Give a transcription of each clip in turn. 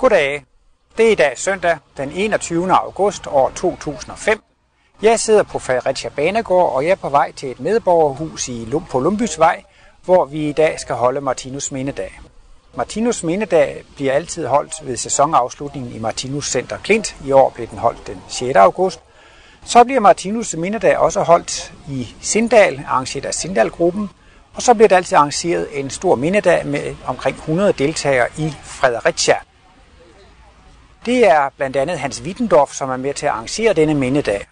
Goddag. Det er i dag søndag den 21. august år 2005. Jeg sidder på Fredericia Banegård, og jeg er på vej til et medborgerhus i Lump på Lumbysvej, hvor vi i dag skal holde Martinus Mindedag. Martinus Mindedag bliver altid holdt ved sæsonafslutningen i Martinus Center Klint. I år blev den holdt den 6. august. Så bliver Martinus Mindedag også holdt i Sindal, arrangeret af Sindal-gruppen. Og så bliver der altid arrangeret en stor mindedag med omkring 100 deltagere i Fredericia. Det er blandt andet Hans Wittendorf, som er med til at arrangere denne mindedag.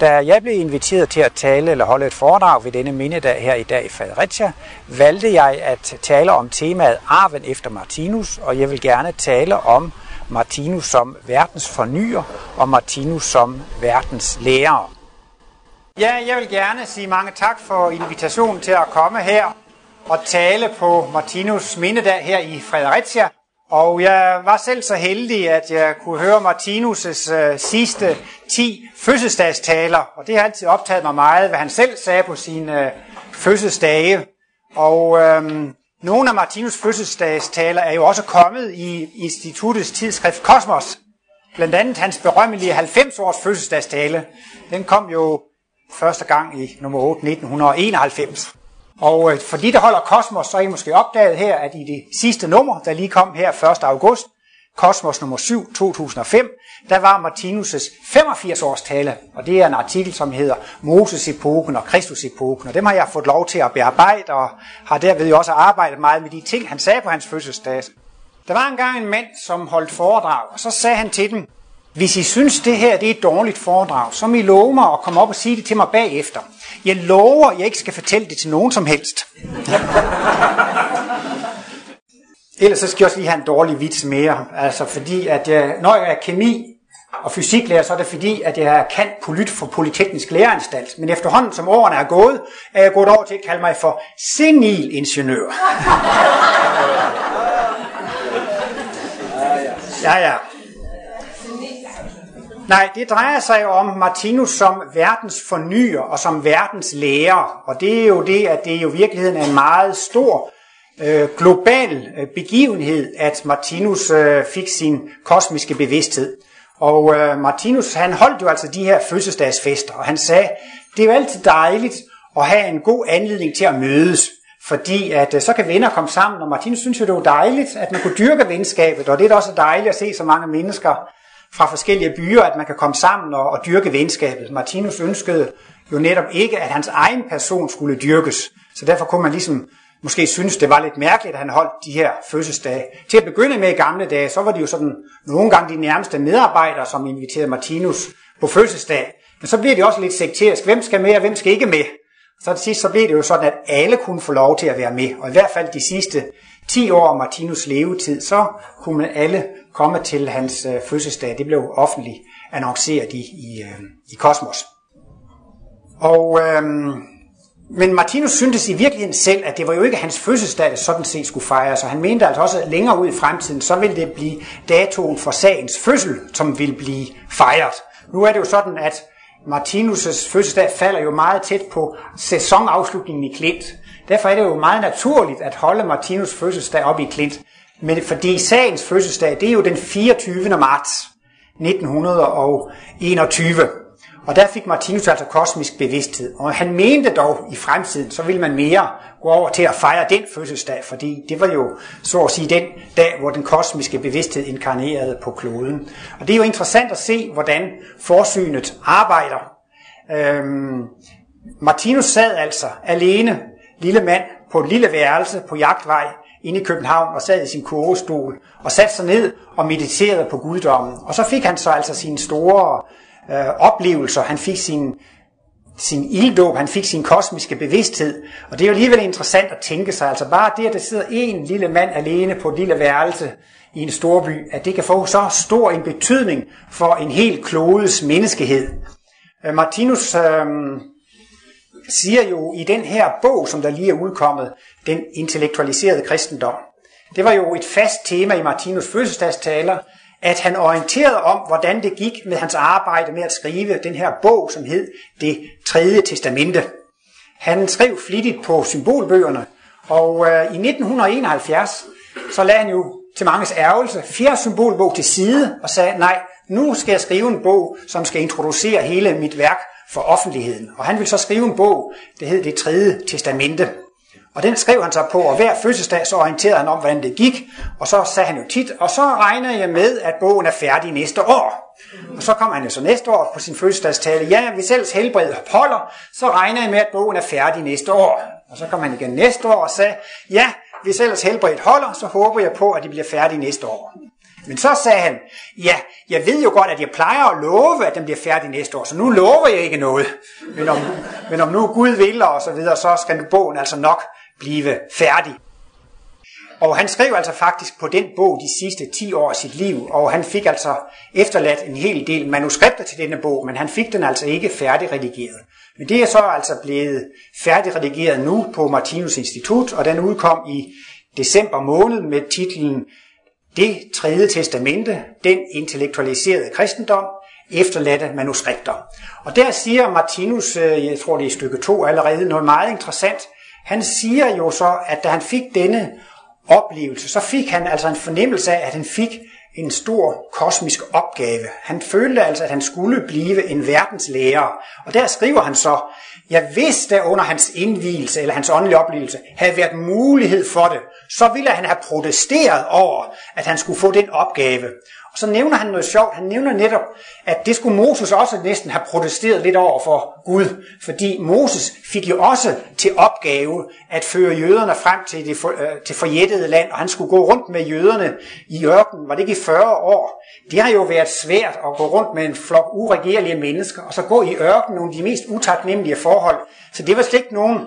Da jeg blev inviteret til at tale eller holde et foredrag ved denne mindedag her i dag i Fredericia, valgte jeg at tale om temaet Arven efter Martinus, og jeg vil gerne tale om Martinus som verdens fornyer og Martinus som verdens lærer. Ja, jeg vil gerne sige mange tak for invitationen til at komme her og tale på Martinus mindedag her i Fredericia. Og jeg var selv så heldig, at jeg kunne høre Martinus' øh, sidste 10 fødselsdagstaler, og det har altid optaget mig meget, hvad han selv sagde på sine øh, fødselsdage. Og øhm, nogle af Martinus' fødselsdagstaler er jo også kommet i instituttets tidsskrift Kosmos. Blandt andet hans berømmelige 90-års fødselsdagstale. Den kom jo første gang i nummer 8, 1991. Og øh, for de, der holder Kosmos, så har I måske opdaget her, at i det sidste nummer, der lige kom her 1. august, Kosmos nummer 7, 2005, der var Martinus' 85-års tale, og det er en artikel, som hedder Moses-epoken og Kristus-epoken, og dem har jeg fået lov til at bearbejde, og har derved jo også arbejdet meget med de ting, han sagde på hans fødselsdag. Der var engang en mand, som holdt foredrag, og så sagde han til dem, hvis I synes, det her det er et dårligt foredrag, så må I love mig at komme op og sige det til mig bagefter. Jeg lover, at jeg ikke skal fortælle det til nogen som helst. Ellers så skal jeg også lige have en dårlig vits mere. Altså fordi, at jeg, når jeg er kemi og fysiklærer, så er det fordi, at jeg er kant polyt for Polyteknisk Læreranstalt. Men efterhånden som årene er gået, er jeg gået over til at kalde mig for senil ingeniør. Ja, ja. Nej, det drejer sig om Martinus som verdens fornyer og som verdens lærer. Og det er jo det, at det i virkeligheden er en meget stor øh, global øh, begivenhed, at Martinus øh, fik sin kosmiske bevidsthed. Og øh, Martinus, han holdt jo altså de her fødselsdagsfester, og han sagde, det er jo altid dejligt at have en god anledning til at mødes, fordi at øh, så kan venner komme sammen, og Martinus synes jo, det var dejligt, at man kunne dyrke venskabet, og det er da også dejligt at se så mange mennesker fra forskellige byer, at man kan komme sammen og, og dyrke venskabet. Martinus ønskede jo netop ikke, at hans egen person skulle dyrkes, så derfor kunne man ligesom måske synes, det var lidt mærkeligt, at han holdt de her fødselsdage. Til at begynde med i gamle dage, så var det jo sådan nogle gange de nærmeste medarbejdere, som inviterede Martinus på fødselsdag. Men så bliver det også lidt sekterisk. Hvem skal med, og hvem skal ikke med? Så til sidst så blev det jo sådan, at alle kunne få lov til at være med. Og i hvert fald de sidste 10 år af Martinus levetid, så kunne alle komme til hans øh, fødselsdag. Det blev offentligt annonceret i, i, øh, i Kosmos. Og, øh, men Martinus syntes i virkeligheden selv, at det var jo ikke hans fødselsdag, der sådan set skulle fejres, og han mente altså også længere ud i fremtiden, så ville det blive datoen for sagens fødsel, som ville blive fejret. Nu er det jo sådan, at Martinus' fødselsdag falder jo meget tæt på sæsonafslutningen i Klint. Derfor er det jo meget naturligt at holde Martinus fødselsdag op i Klint. Men fordi sagens fødselsdag, det er jo den 24. marts 1921. Og der fik Martinus altså kosmisk bevidsthed. Og han mente dog i fremtiden, så ville man mere gå over til at fejre den fødselsdag, fordi det var jo så at sige den dag, hvor den kosmiske bevidsthed inkarnerede på kloden. Og det er jo interessant at se, hvordan forsynet arbejder. Øhm, Martinus sad altså alene, lille mand, på et lille værelse på jagtvej inde i København og sad i sin kurvestol og satte sig ned og mediterede på guddommen. Og så fik han så altså sine store øh, oplevelser. Han fik sin, sin ilddåb, han fik sin kosmiske bevidsthed. Og det er jo alligevel interessant at tænke sig, altså bare det, at der sidder en lille mand alene på et lille værelse i en storby, at det kan få så stor en betydning for en hel klodes menneskehed. Øh, Martinus øh, siger jo i den her bog, som der lige er udkommet, den intellektualiserede kristendom. Det var jo et fast tema i Martinus fødselsdagstaler, at han orienterede om, hvordan det gik med hans arbejde med at skrive den her bog, som hed Det tredje testamente. Han skrev flittigt på symbolbøgerne, og øh, i 1971, så lagde han jo til manges ærgelse, fjerde symbolbog til side og sagde, nej, nu skal jeg skrive en bog, som skal introducere hele mit værk for offentligheden. Og han vil så skrive en bog, det hed Det tredje testamente. Og den skrev han sig på, og hver fødselsdag så orienterede han om, hvordan det gik. Og så sagde han jo tit, og så regner jeg med, at bogen er færdig næste år. Og så kom han jo så næste år på sin fødselsdagstale, ja, hvis ellers helbred holder, så regner jeg med, at bogen er færdig næste år. Og så kom han igen næste år og sagde, ja, hvis ellers helbredet holder, så håber jeg på, at det bliver færdig næste år. Men så sagde han, ja, jeg ved jo godt, at jeg plejer at love, at den bliver færdig næste år, så nu lover jeg ikke noget. Men om, men om nu Gud vil og så videre, så skal bogen altså nok blive færdig. Og han skrev altså faktisk på den bog de sidste 10 år af sit liv, og han fik altså efterladt en hel del manuskripter til denne bog, men han fik den altså ikke færdigredigeret. Men det er så altså blevet færdigredigeret nu på Martinus Institut, og den udkom i december måned med titlen det tredje testamente, den intellektualiserede kristendom, efterladte manuskripter. Og der siger Martinus, øh, jeg tror det er i stykke 2 allerede, noget meget interessant. Han siger jo så, at da han fik denne oplevelse, så fik han altså en fornemmelse af, at han fik en stor kosmisk opgave. Han følte altså, at han skulle blive en verdenslærer. Og der skriver han så, jeg vidste under hans indvielse eller hans åndelige oplevelse havde været mulighed for det, så ville han have protesteret over, at han skulle få den opgave. Og så nævner han noget sjovt. Han nævner netop, at det skulle Moses også næsten have protesteret lidt over for Gud. Fordi Moses fik jo også til opgave at føre jøderne frem til det for, øh, til forjættede land, og han skulle gå rundt med jøderne i ørkenen. Var det ikke i 40 år? Det har jo været svært at gå rundt med en flok uregerlige mennesker, og så gå i ørkenen nogle af de mest utaknemmelige forhold. Så det var slet ikke nogen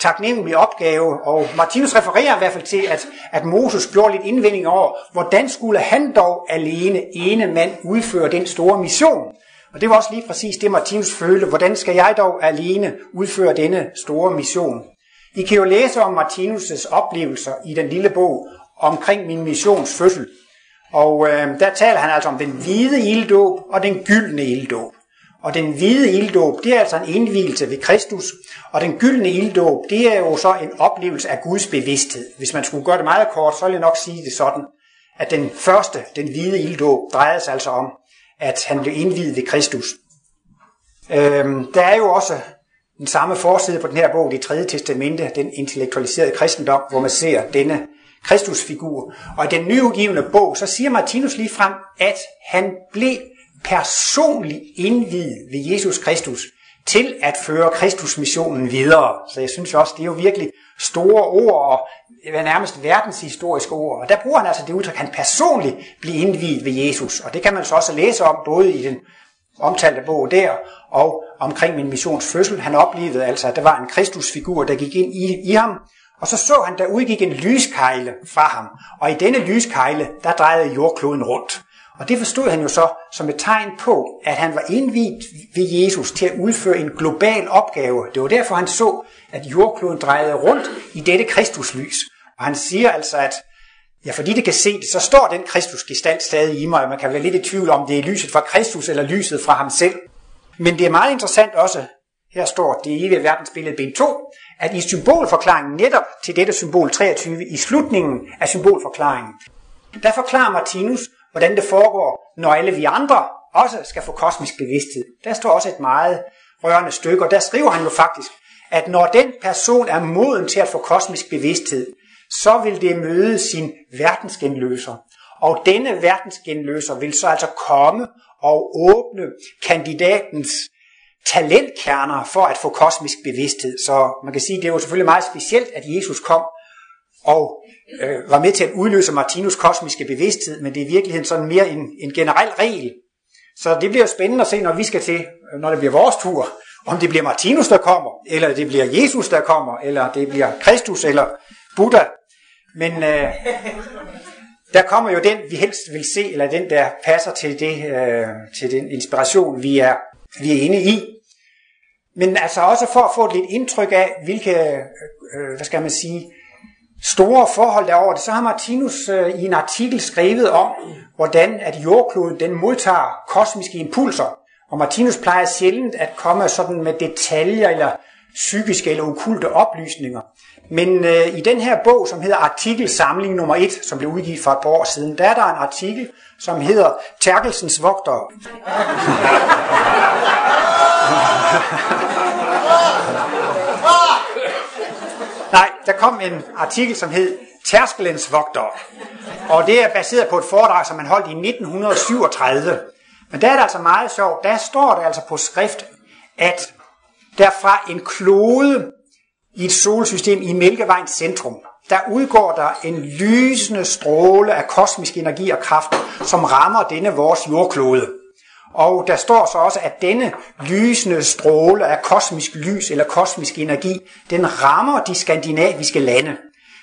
taknemmelig opgave, og Martinus refererer i hvert fald til, at, at Moses gjorde lidt indvending over, hvordan skulle han dog alene, ene mand, udføre den store mission. Og det var også lige præcis det, Martinus følte. Hvordan skal jeg dog alene udføre denne store mission? I kan jo læse om Martinus' oplevelser i den lille bog omkring min missions fødsel. Og øh, der taler han altså om den hvide ilddåb og den gyldne ilddåb. Og den hvide ilddåb, det er altså en indvielse ved Kristus, og den gyldne ilddåb, det er jo så en oplevelse af Guds bevidsthed. Hvis man skulle gøre det meget kort, så ville jeg nok sige det sådan, at den første, den hvide ilddåb, drejer sig altså om, at han blev indviet ved Kristus. Øhm, der er jo også den samme forside på den her bog, det tredje testamente, den intellektualiserede kristendom, hvor man ser denne Kristusfigur. Og i den nyudgivende bog, så siger Martinus lige frem, at han blev personlig indvidet ved Jesus Kristus til at føre Kristusmissionen videre. Så jeg synes også, det er jo virkelig store ord og nærmest verdenshistoriske ord. Og der bruger han altså det udtryk, at han personligt blev indviet ved Jesus. Og det kan man så også læse om, både i den omtalte bog der, og omkring min missions fødsel. Han oplevede altså, at der var en Kristusfigur, der gik ind i, i ham, og så så han, der udgik en lyskejle fra ham. Og i denne lyskejle, der drejede jordkloden rundt. Og det forstod han jo så som et tegn på, at han var indvidt ved Jesus til at udføre en global opgave. Det var derfor, han så, at jordkloden drejede rundt i dette Kristuslys. Og han siger altså, at ja, fordi det kan se det, så står den Kristusgestalt stadig i mig, og man kan være lidt i tvivl om, det er lyset fra Kristus eller lyset fra ham selv. Men det er meget interessant også, her står det evige verdensbillede ben 2, at i symbolforklaringen netop til dette symbol 23, i slutningen af symbolforklaringen, der forklarer Martinus, hvordan det foregår, når alle vi andre også skal få kosmisk bevidsthed. Der står også et meget rørende stykke, og der skriver han jo faktisk, at når den person er moden til at få kosmisk bevidsthed, så vil det møde sin verdensgenløser. Og denne verdensgenløser vil så altså komme og åbne kandidatens talentkerner for at få kosmisk bevidsthed. Så man kan sige, at det er jo selvfølgelig meget specielt, at Jesus kom og øh, var med til at udløse Martinus kosmiske bevidsthed, men det er i virkeligheden sådan mere en, en generel regel. Så det bliver spændende at se, når vi skal til, når det bliver vores tur, om det bliver Martinus, der kommer, eller det bliver Jesus, der kommer, eller det bliver Kristus, eller Buddha. Men øh, der kommer jo den, vi helst vil se, eller den, der passer til, det, øh, til den inspiration, vi er, vi er inde i. Men altså også for at få et lidt indtryk af, hvilke, øh, hvad skal man sige, store forhold derover det, så har Martinus øh, i en artikel skrevet om, hvordan at jordkloden den modtager kosmiske impulser. Og Martinus plejer sjældent at komme sådan med detaljer eller psykiske eller okulte oplysninger. Men øh, i den her bog, som hedder Artikelsamling nummer 1, som blev udgivet for et par år siden, der er der en artikel, som hedder Terkelsens Vogter. Nej, der kom en artikel, som hed Tærskelens Vogter. Og det er baseret på et foredrag, som man holdt i 1937. Men der er det altså meget sjovt. Der står der altså på skrift, at der fra en klode i et solsystem i Mælkevejens centrum, der udgår der en lysende stråle af kosmisk energi og kraft, som rammer denne vores jordklode. Og der står så også, at denne lysende stråle af kosmisk lys eller kosmisk energi, den rammer de skandinaviske lande.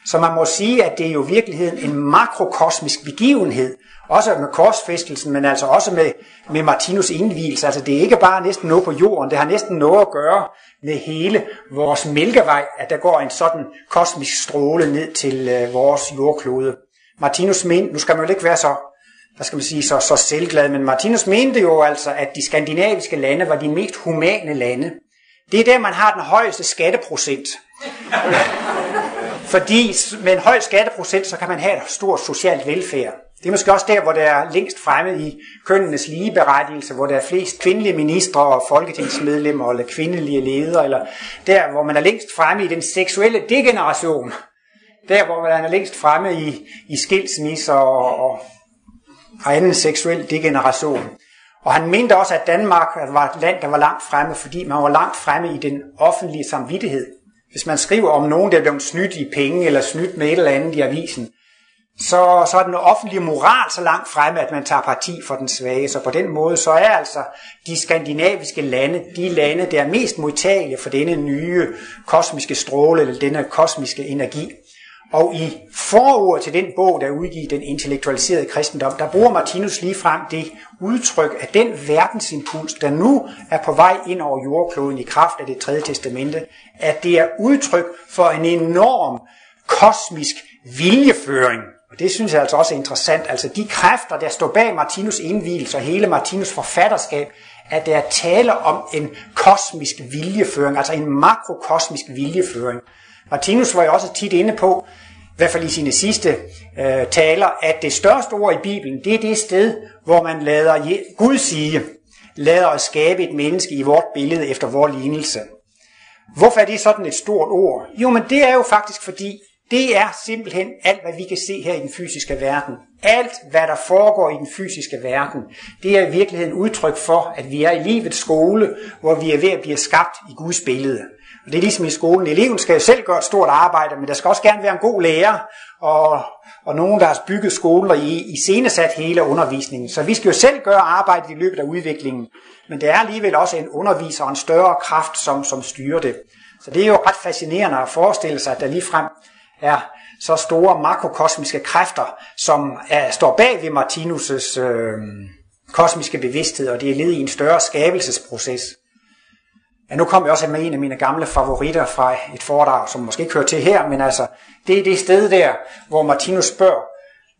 Så man må sige, at det er jo i virkeligheden en makrokosmisk begivenhed, også med korsfæstelsen, men altså også med, med Martinus indvielse. Altså det er ikke bare næsten noget på jorden, det har næsten noget at gøre med hele vores mælkevej, at der går en sådan kosmisk stråle ned til øh, vores jordklode. Martinus mente, nu skal man jo ikke være så, hvad skal man sige, så, så selvglad, men Martinus mente jo altså, at de skandinaviske lande var de mest humane lande. Det er der, man har den højeste skatteprocent. Fordi med en høj skatteprocent, så kan man have et stort socialt velfærd. Det er måske også der, hvor der er længst fremme i kønnenes ligeberettigelse, hvor der er flest kvindelige ministre og folketingsmedlemmer eller kvindelige ledere, eller der, hvor man er længst fremme i den seksuelle degeneration. Der, hvor man er længst fremme i, i skilsmisser og, og, og anden seksuel degeneration. Og han mente også, at Danmark var et land, der var langt fremme, fordi man var langt fremme i den offentlige samvittighed. Hvis man skriver om nogen, der er blevet snydt i penge eller snydt med et eller andet i avisen, så, så er den offentlige moral så langt fremme, at man tager parti for den svage. Så på den måde, så er altså de skandinaviske lande, de lande, der er mest modtagelige for denne nye kosmiske stråle, eller denne kosmiske energi. Og i forord til den bog, der udgiver udgivet, Den intellektualiserede kristendom, der bruger Martinus lige frem det udtryk af den verdensimpuls, der nu er på vej ind over jordkloden i kraft af det tredje testamente, at det er udtryk for en enorm kosmisk viljeføring. Og det synes jeg altså også er interessant. Altså de kræfter, der står bag Martinus indvielse og hele Martinus forfatterskab, at der er tale om en kosmisk viljeføring, altså en makrokosmisk viljeføring. Martinus var jo også tit inde på, i hvert fald i sine sidste øh, taler, at det største ord i Bibelen, det er det sted, hvor man lader Gud sige, lader os skabe et menneske i vort billede efter vores lignelse. Hvorfor er det sådan et stort ord? Jo, men det er jo faktisk fordi, det er simpelthen alt, hvad vi kan se her i den fysiske verden. Alt, hvad der foregår i den fysiske verden, det er i virkeligheden udtryk for, at vi er i livets skole, hvor vi er ved at blive skabt i Guds billede. Det er ligesom i skolen. Eleven skal jo selv gøre et stort arbejde, men der skal også gerne være en god lærer, og, og nogen, der har bygget skoler i, i senesat hele undervisningen. Så vi skal jo selv gøre arbejdet i løbet af udviklingen. Men det er alligevel også en underviser og en større kraft, som, som styrer det. Så det er jo ret fascinerende at forestille sig, at der lige frem er så store makrokosmiske kræfter, som er, står bag ved Martinus' øh, kosmiske bevidsthed, og det er led i en større skabelsesproces. Ja, nu kommer jeg også med en af mine gamle favoritter fra et foredrag, som måske ikke hører til her, men altså, det er det sted der, hvor Martinus spørger,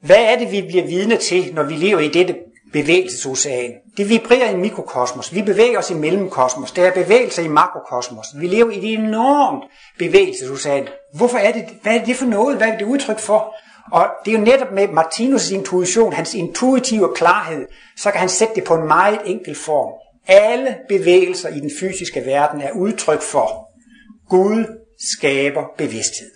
hvad er det, vi bliver vidne til, når vi lever i dette bevægelsesocean? Det vibrerer i mikrokosmos. Vi bevæger os i mellemkosmos. Der er bevægelser i makrokosmos. Vi lever i et enormt bevægelsesocean. Hvorfor er det? Hvad er det for noget? Hvad er det udtryk for? Og det er jo netop med Martinus' intuition, hans intuitive klarhed, så kan han sætte det på en meget enkel form. Alle bevægelser i den fysiske verden er udtryk for, Gud skaber bevidsthed.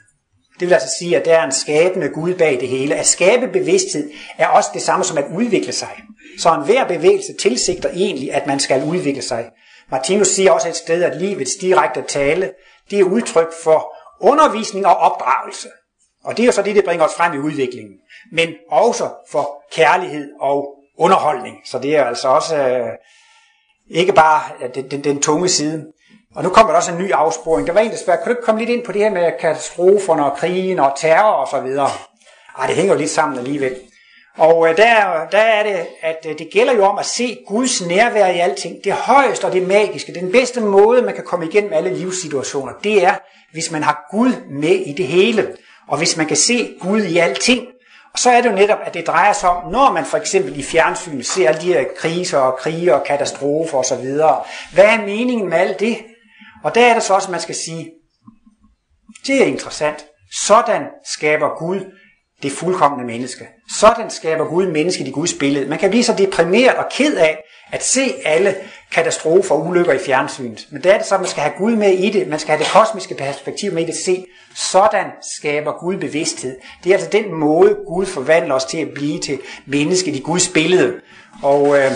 Det vil altså sige, at der er en skabende Gud bag det hele. At skabe bevidsthed er også det samme som at udvikle sig. Så enhver bevægelse tilsigter egentlig, at man skal udvikle sig. Martinus siger også et sted, at livets direkte tale, det er udtryk for undervisning og opdragelse. Og det er jo så det, det bringer os frem i udviklingen. Men også for kærlighed og underholdning. Så det er altså også øh, ikke bare øh, den, den, den tunge side. Og nu kommer der også en ny afsporing. Der var en, der spørger, kan du ikke komme lidt ind på det her med katastroferne og krigen og terror og så videre? Ej, det hænger jo lidt sammen alligevel. Og øh, der, der er det, at øh, det gælder jo om at se Guds nærvær i alting. Det højeste og det magiske. Den bedste måde, man kan komme igennem alle livssituationer, det er, hvis man har Gud med i det hele. Og hvis man kan se Gud i alting. Og så er det jo netop, at det drejer sig om, når man for eksempel i fjernsynet ser alle de her kriser og krige og katastrofer osv. Hvad er meningen med alt det? Og der er det så også, at man skal sige, Det er interessant. Sådan skaber Gud det fuldkommende menneske. Sådan skaber Gud mennesket i Guds billede. Man kan blive så deprimeret og ked af at se alle katastrofer og ulykker i fjernsynet. Men det er det så, at man skal have Gud med i det. Man skal have det kosmiske perspektiv med i det. Se, sådan skaber Gud bevidsthed. Det er altså den måde, Gud forvandler os til at blive til mennesket i Guds billede. Og øh,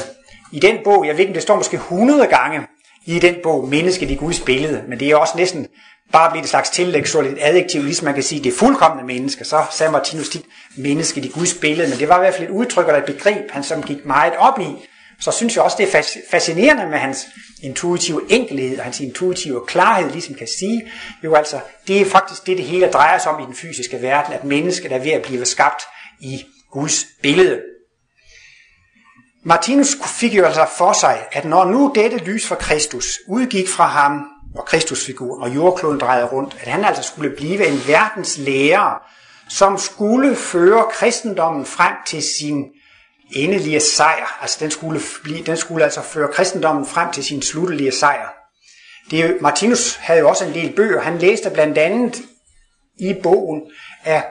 i den bog, jeg ved ikke, det står måske 100 gange i den bog, mennesket i Guds billede, men det er også næsten bare blive et slags tillægsord, et adjektiv, ligesom man kan sige, det er fuldkommende menneske. Så sagde Martinus tit, mennesket i Guds billede, men det var i hvert fald et udtryk eller et begreb, han som gik meget op i. Så synes jeg også, det er fascinerende med hans intuitive enkelhed og hans intuitive klarhed, ligesom kan sige, jo altså, det er faktisk det, det hele drejer sig om i den fysiske verden, at mennesket er ved at blive skabt i Guds billede. Martinus fik jo altså for sig, at når nu dette lys fra Kristus udgik fra ham, og Kristusfiguren, og jordkloden drejede rundt, at han altså skulle blive en verdens lærer, som skulle føre kristendommen frem til sin endelige sejr. Altså den skulle, blive, den skulle altså føre kristendommen frem til sin sluttelige sejr. Det Martinus havde jo også en del bøger. Han læste blandt andet i bogen af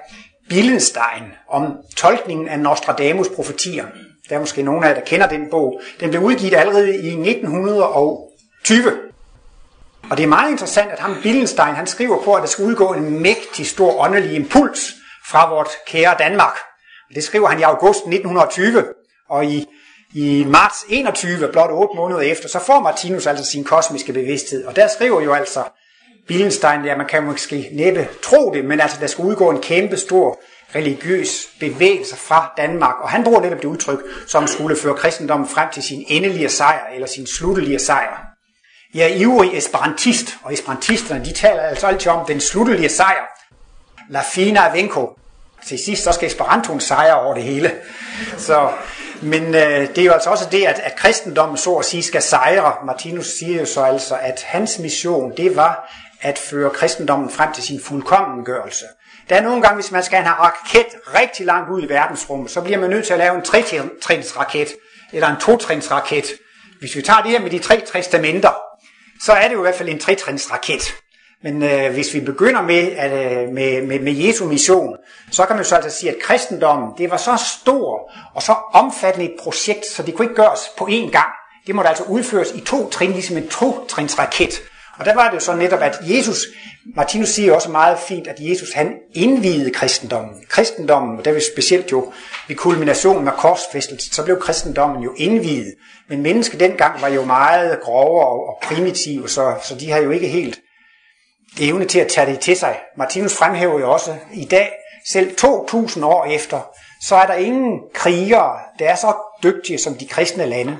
Billenstein om tolkningen af Nostradamus profetier. Der er måske nogen af jer, der kender den bog. Den blev udgivet allerede i 1920. Og det er meget interessant, at ham Billenstein, han skriver på, at der skal udgå en mægtig stor åndelig impuls fra vort kære Danmark. Det skriver han i august 1920, og i, i marts 21, blot 8 måneder efter, så får Martinus altså sin kosmiske bevidsthed. Og der skriver jo altså Billenstein, ja man kan måske næppe tro det, men altså der skal udgå en kæmpe stor religiøs bevægelse fra Danmark, og han bruger netop det udtryk, som skulle føre kristendommen frem til sin endelige sejr, eller sin sluttelige sejr. Jeg er ivrig esperantist, og esperantisterne de taler altså altid om den sluttelige sejr. La fina venko. Til sidst så skal Esperantoen sejre over det hele. Så, men øh, det er jo altså også det, at, at kristendommen så at sige skal sejre. Martinus siger jo så altså, at hans mission, det var at føre kristendommen frem til sin fuldkommengørelse. Der er nogle gange, hvis man skal have en raket rigtig langt ud i verdensrummet, så bliver man nødt til at lave en tretrinsraket, eller en totrinsraket. Hvis vi tager det her med de tre testamenter, så er det jo i hvert fald en tretrinsraket. Men øh, hvis vi begynder med, at, øh, med, med, med Jesu mission, så kan man så altså sige, at kristendommen, det var så stor og så omfattende et projekt, så det kunne ikke gøres på én gang. Det måtte altså udføres i to trin, ligesom en to-trins-raket. Og der var det jo så netop, at Jesus, Martinus siger også meget fint, at Jesus han indvidede kristendommen. Kristendommen, og der vil specielt jo ved kulminationen med korsfæstelsen, så blev kristendommen jo indvidet. Men mennesket dengang var jo meget grovere og primitive, så, så de har jo ikke helt evne til at tage det til sig. Martinus fremhæver jo også i dag, selv 2000 år efter, så er der ingen krigere, der er så dygtige som de kristne lande.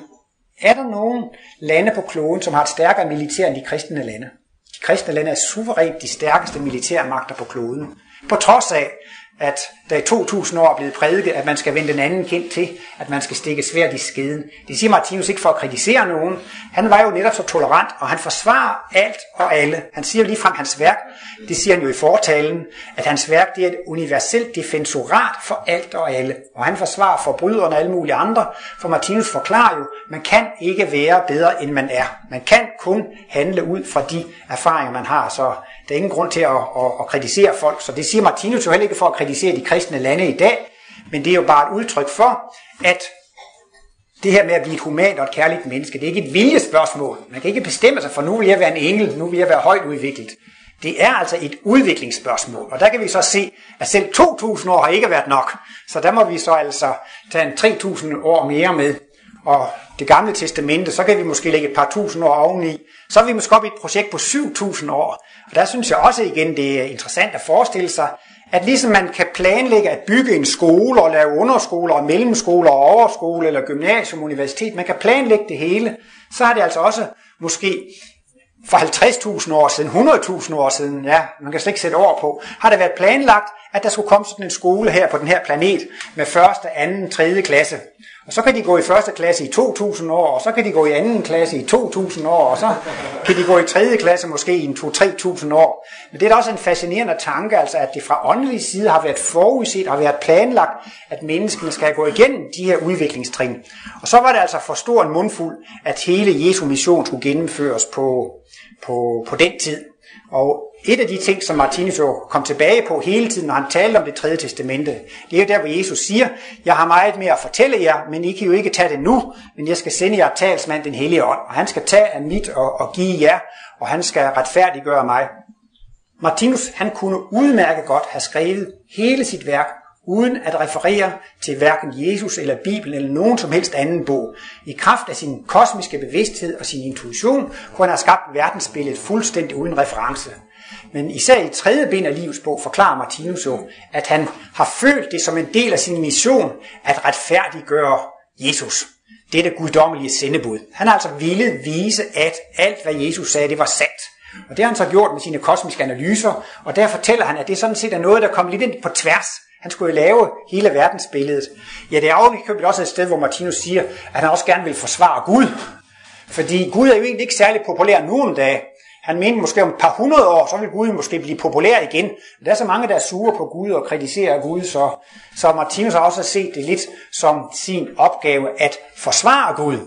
Er der nogen lande på kloden, som har et stærkere militær end de kristne lande? De kristne lande er suverænt de stærkeste militærmagter på kloden. På trods af, at der i 2000 år er blevet prædiket, at man skal vende den anden kendt til, at man skal stikke svært i skeden. Det siger Martinus ikke for at kritisere nogen. Han var jo netop så tolerant, og han forsvarer alt og alle. Han siger jo lige frem hans værk, det siger han jo i fortalen, at hans værk det er et universelt defensorat for alt og alle. Og han forsvarer forbryderne og alle mulige andre, for Martinus forklarer jo, man kan ikke være bedre end man er. Man kan kun handle ud fra de erfaringer man har, så der er ingen grund til at, at, at kritisere folk. Så det siger Martinus jo heller ikke for at kritisere de kristne lande i dag, men det er jo bare et udtryk for, at det her med at blive et humant og et kærligt menneske, det er ikke et viljespørgsmål. Man kan ikke bestemme sig for, nu vil jeg være en engel, nu vil jeg være højt udviklet. Det er altså et udviklingsspørgsmål, og der kan vi så se, at selv 2.000 år har ikke været nok. Så der må vi så altså tage en 3.000 år mere med. Og det gamle testamente, så kan vi måske lægge et par tusind år oveni. Så er vi måske op i et projekt på 7.000 år. Og der synes jeg også igen, det er interessant at forestille sig, at ligesom man kan planlægge at bygge en skole og lave underskoler og mellemskoler og overskole eller gymnasium, universitet, man kan planlægge det hele, så er det altså også måske for 50.000 år siden, 100.000 år siden, ja, man kan slet ikke sætte over på, har det været planlagt, at der skulle komme sådan en skole her på den her planet med første, anden, tredje klasse. Og så kan de gå i første klasse i 2000 år, og så kan de gå i anden klasse i 2000 år, og så kan de gå i tredje klasse måske i 2-3.000 år. Men det er da også en fascinerende tanke, altså at det fra åndelig side har været forudset, har været planlagt, at menneskene skal gå igennem de her udviklingstrin. Og så var det altså for stor en mundfuld, at hele Jesu mission skulle gennemføres på, på, på den tid. Og et af de ting, som Martinus jo kom tilbage på hele tiden, når han talte om det tredje testamente, det er jo der, hvor Jesus siger, jeg har meget mere at fortælle jer, men I kan jo ikke tage det nu, men jeg skal sende jer talsmand, den hellige ånd, og han skal tage af mit og, og give jer, og han skal retfærdiggøre mig. Martinus, han kunne udmærket godt have skrevet hele sit værk, uden at referere til hverken Jesus eller Bibelen eller nogen som helst anden bog. I kraft af sin kosmiske bevidsthed og sin intuition kunne han have skabt verdensbilledet fuldstændig uden reference. Men især i tredje bind af livets bog forklarer Martinus jo, at han har følt det som en del af sin mission at retfærdiggøre Jesus. Det er det guddommelige sendebud. Han har altså ville vise, at alt hvad Jesus sagde, det var sandt. Og det har han så gjort med sine kosmiske analyser, og der fortæller han, at det sådan set er noget, der kommer lidt ind på tværs. Han skulle jo lave hele verdensbilledet. Ja, det er jo også et sted, hvor Martinus siger, at han også gerne vil forsvare Gud. Fordi Gud er jo egentlig ikke særlig populær nu om dagen. Han mente måske om et par hundrede år, så vil Gud måske blive populær igen. Men der er så mange, der er sure på Gud og kritiserer Gud, så, så Martinus har også set det lidt som sin opgave at forsvare Gud.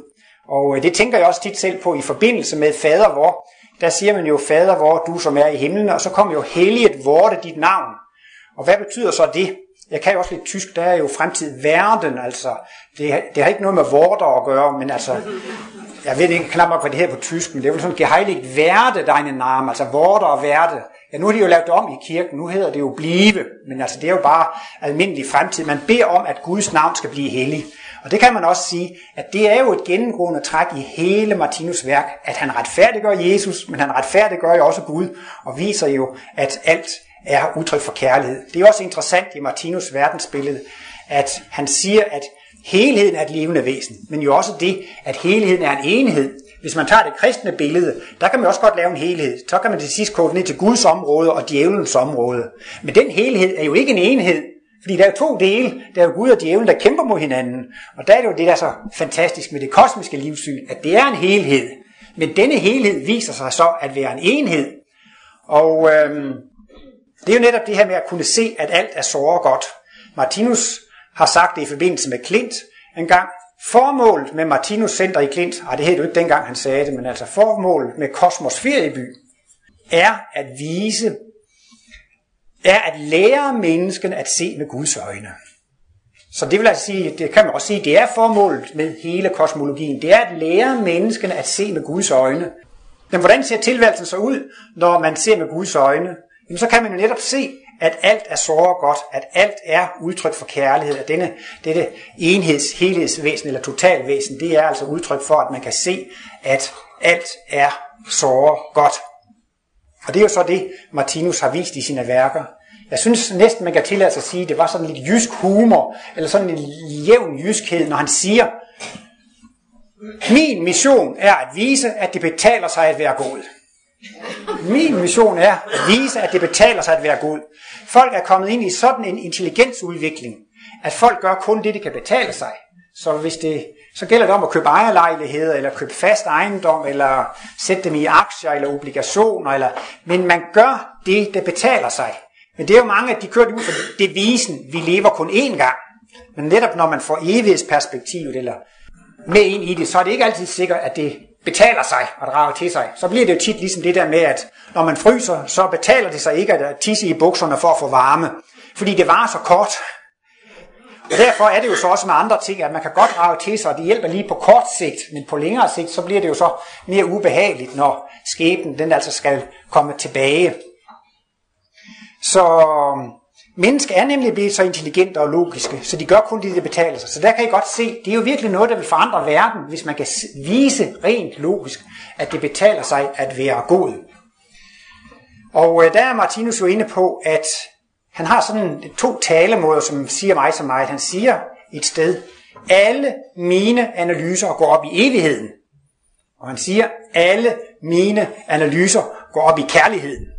Og øh, det tænker jeg også tit selv på i forbindelse med fader vor. Der siger man jo, fader vor, du som er i himlen, og så kommer jo helliget vorte dit navn. Og hvad betyder så det? Jeg kan jo også lidt tysk, der er jo fremtid verden, altså. Det, det har ikke noget med vorter at gøre, men altså, jeg ved ikke knap nok, hvad det her på tysk, men det er jo sådan, geheiligt werde deine navn, altså vorter og verde. Ja, nu har de jo lavet det om i kirken, nu hedder det jo blive, men altså det er jo bare almindelig fremtid. Man beder om, at Guds navn skal blive hellig. Og det kan man også sige, at det er jo et gennemgående træk i hele Martinus værk, at han retfærdiggør Jesus, men han retfærdiggør jo også Gud, og viser jo, at alt er udtryk for kærlighed. Det er også interessant i Martinus verdensbillede, at han siger, at helheden er et levende væsen, men jo også det, at helheden er en enhed. Hvis man tager det kristne billede, der kan man også godt lave en helhed. Så kan man til sidst kode ned til Guds område og djævelens område. Men den helhed er jo ikke en enhed, fordi der er jo to dele. Der er jo Gud og djævlen, der kæmper mod hinanden. Og der er det jo det, der er så fantastisk med det kosmiske livssyn, at det er en helhed. Men denne helhed viser sig så at være en enhed. Og øhm, det er jo netop det her med at kunne se, at alt er så godt. Martinus har sagt det i forbindelse med Klint en gang. Formålet med Martinus Center i Klint, og det hed jo ikke dengang han sagde det, men altså formålet med Kosmos Ferieby, er at vise, er at lære mennesken at se med Guds øjne. Så det vil altså sige, det kan man også sige, det er formålet med hele kosmologien. Det er at lære mennesken at se med Guds øjne. Men hvordan ser tilværelsen så ud, når man ser med Guds øjne? Jamen, så kan man jo netop se, at alt er så godt, at alt er udtryk for kærlighed, at denne, dette enheds, helhedsvæsen eller totalvæsen, det er altså udtryk for, at man kan se, at alt er så godt. Og det er jo så det, Martinus har vist i sine værker. Jeg synes næsten, man kan tillade sig at sige, at det var sådan lidt jysk humor, eller sådan en jævn jyskhed, når han siger, min mission er at vise, at det betaler sig at være god. Min mission er at vise, at det betaler sig at være god. Folk er kommet ind i sådan en intelligensudvikling, at folk gør kun det, det kan betale sig. Så hvis det, så gælder det om at købe ejerlejligheder, eller købe fast ejendom, eller sætte dem i aktier eller obligationer, eller, men man gør det, der betaler sig. Men det er jo mange, at de kører det ud for devisen, vi lever kun én gang. Men netop når man får evighedsperspektivet, eller med ind i det, så er det ikke altid sikkert, at det betaler sig at drage til sig. Så bliver det jo tit ligesom det der med, at når man fryser, så betaler det sig ikke at tisse i bukserne for at få varme. Fordi det varer så kort. Og derfor er det jo så også med andre ting, at man kan godt drage til sig, og det hjælper lige på kort sigt, men på længere sigt, så bliver det jo så mere ubehageligt, når skæbnen den altså skal komme tilbage. Så Mennesker er nemlig blevet så intelligente og logiske, så de gør kun det, der betaler sig. Så der kan I godt se, det er jo virkelig noget, der vil forandre verden, hvis man kan vise rent logisk, at det betaler sig at være god. Og øh, der er Martinus jo inde på, at han har sådan to talemåder, som siger mig så meget. Han siger et sted, alle mine analyser går op i evigheden. Og han siger, alle mine analyser går op i kærligheden.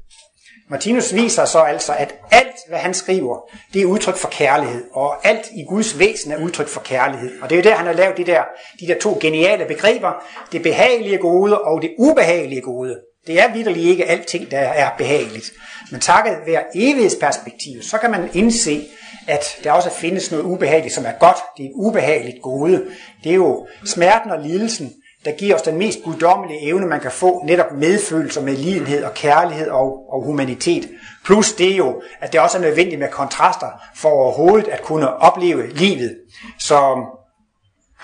Martinus viser så altså, at alt, hvad han skriver, det er udtryk for kærlighed, og alt i Guds væsen er udtryk for kærlighed. Og det er jo der, han har lavet de der, de der to geniale begreber, det behagelige gode og det ubehagelige gode. Det er vidderligt ikke alting, der er behageligt. Men takket være evighedsperspektiv, så kan man indse, at der også findes noget ubehageligt, som er godt. Det er et ubehageligt gode. Det er jo smerten og lidelsen, der giver os den mest guddommelige evne, man kan få, netop medfølelse med lidenhed og kærlighed og, og humanitet. Plus det jo, at det også er nødvendigt med kontraster for overhovedet at kunne opleve livet. Så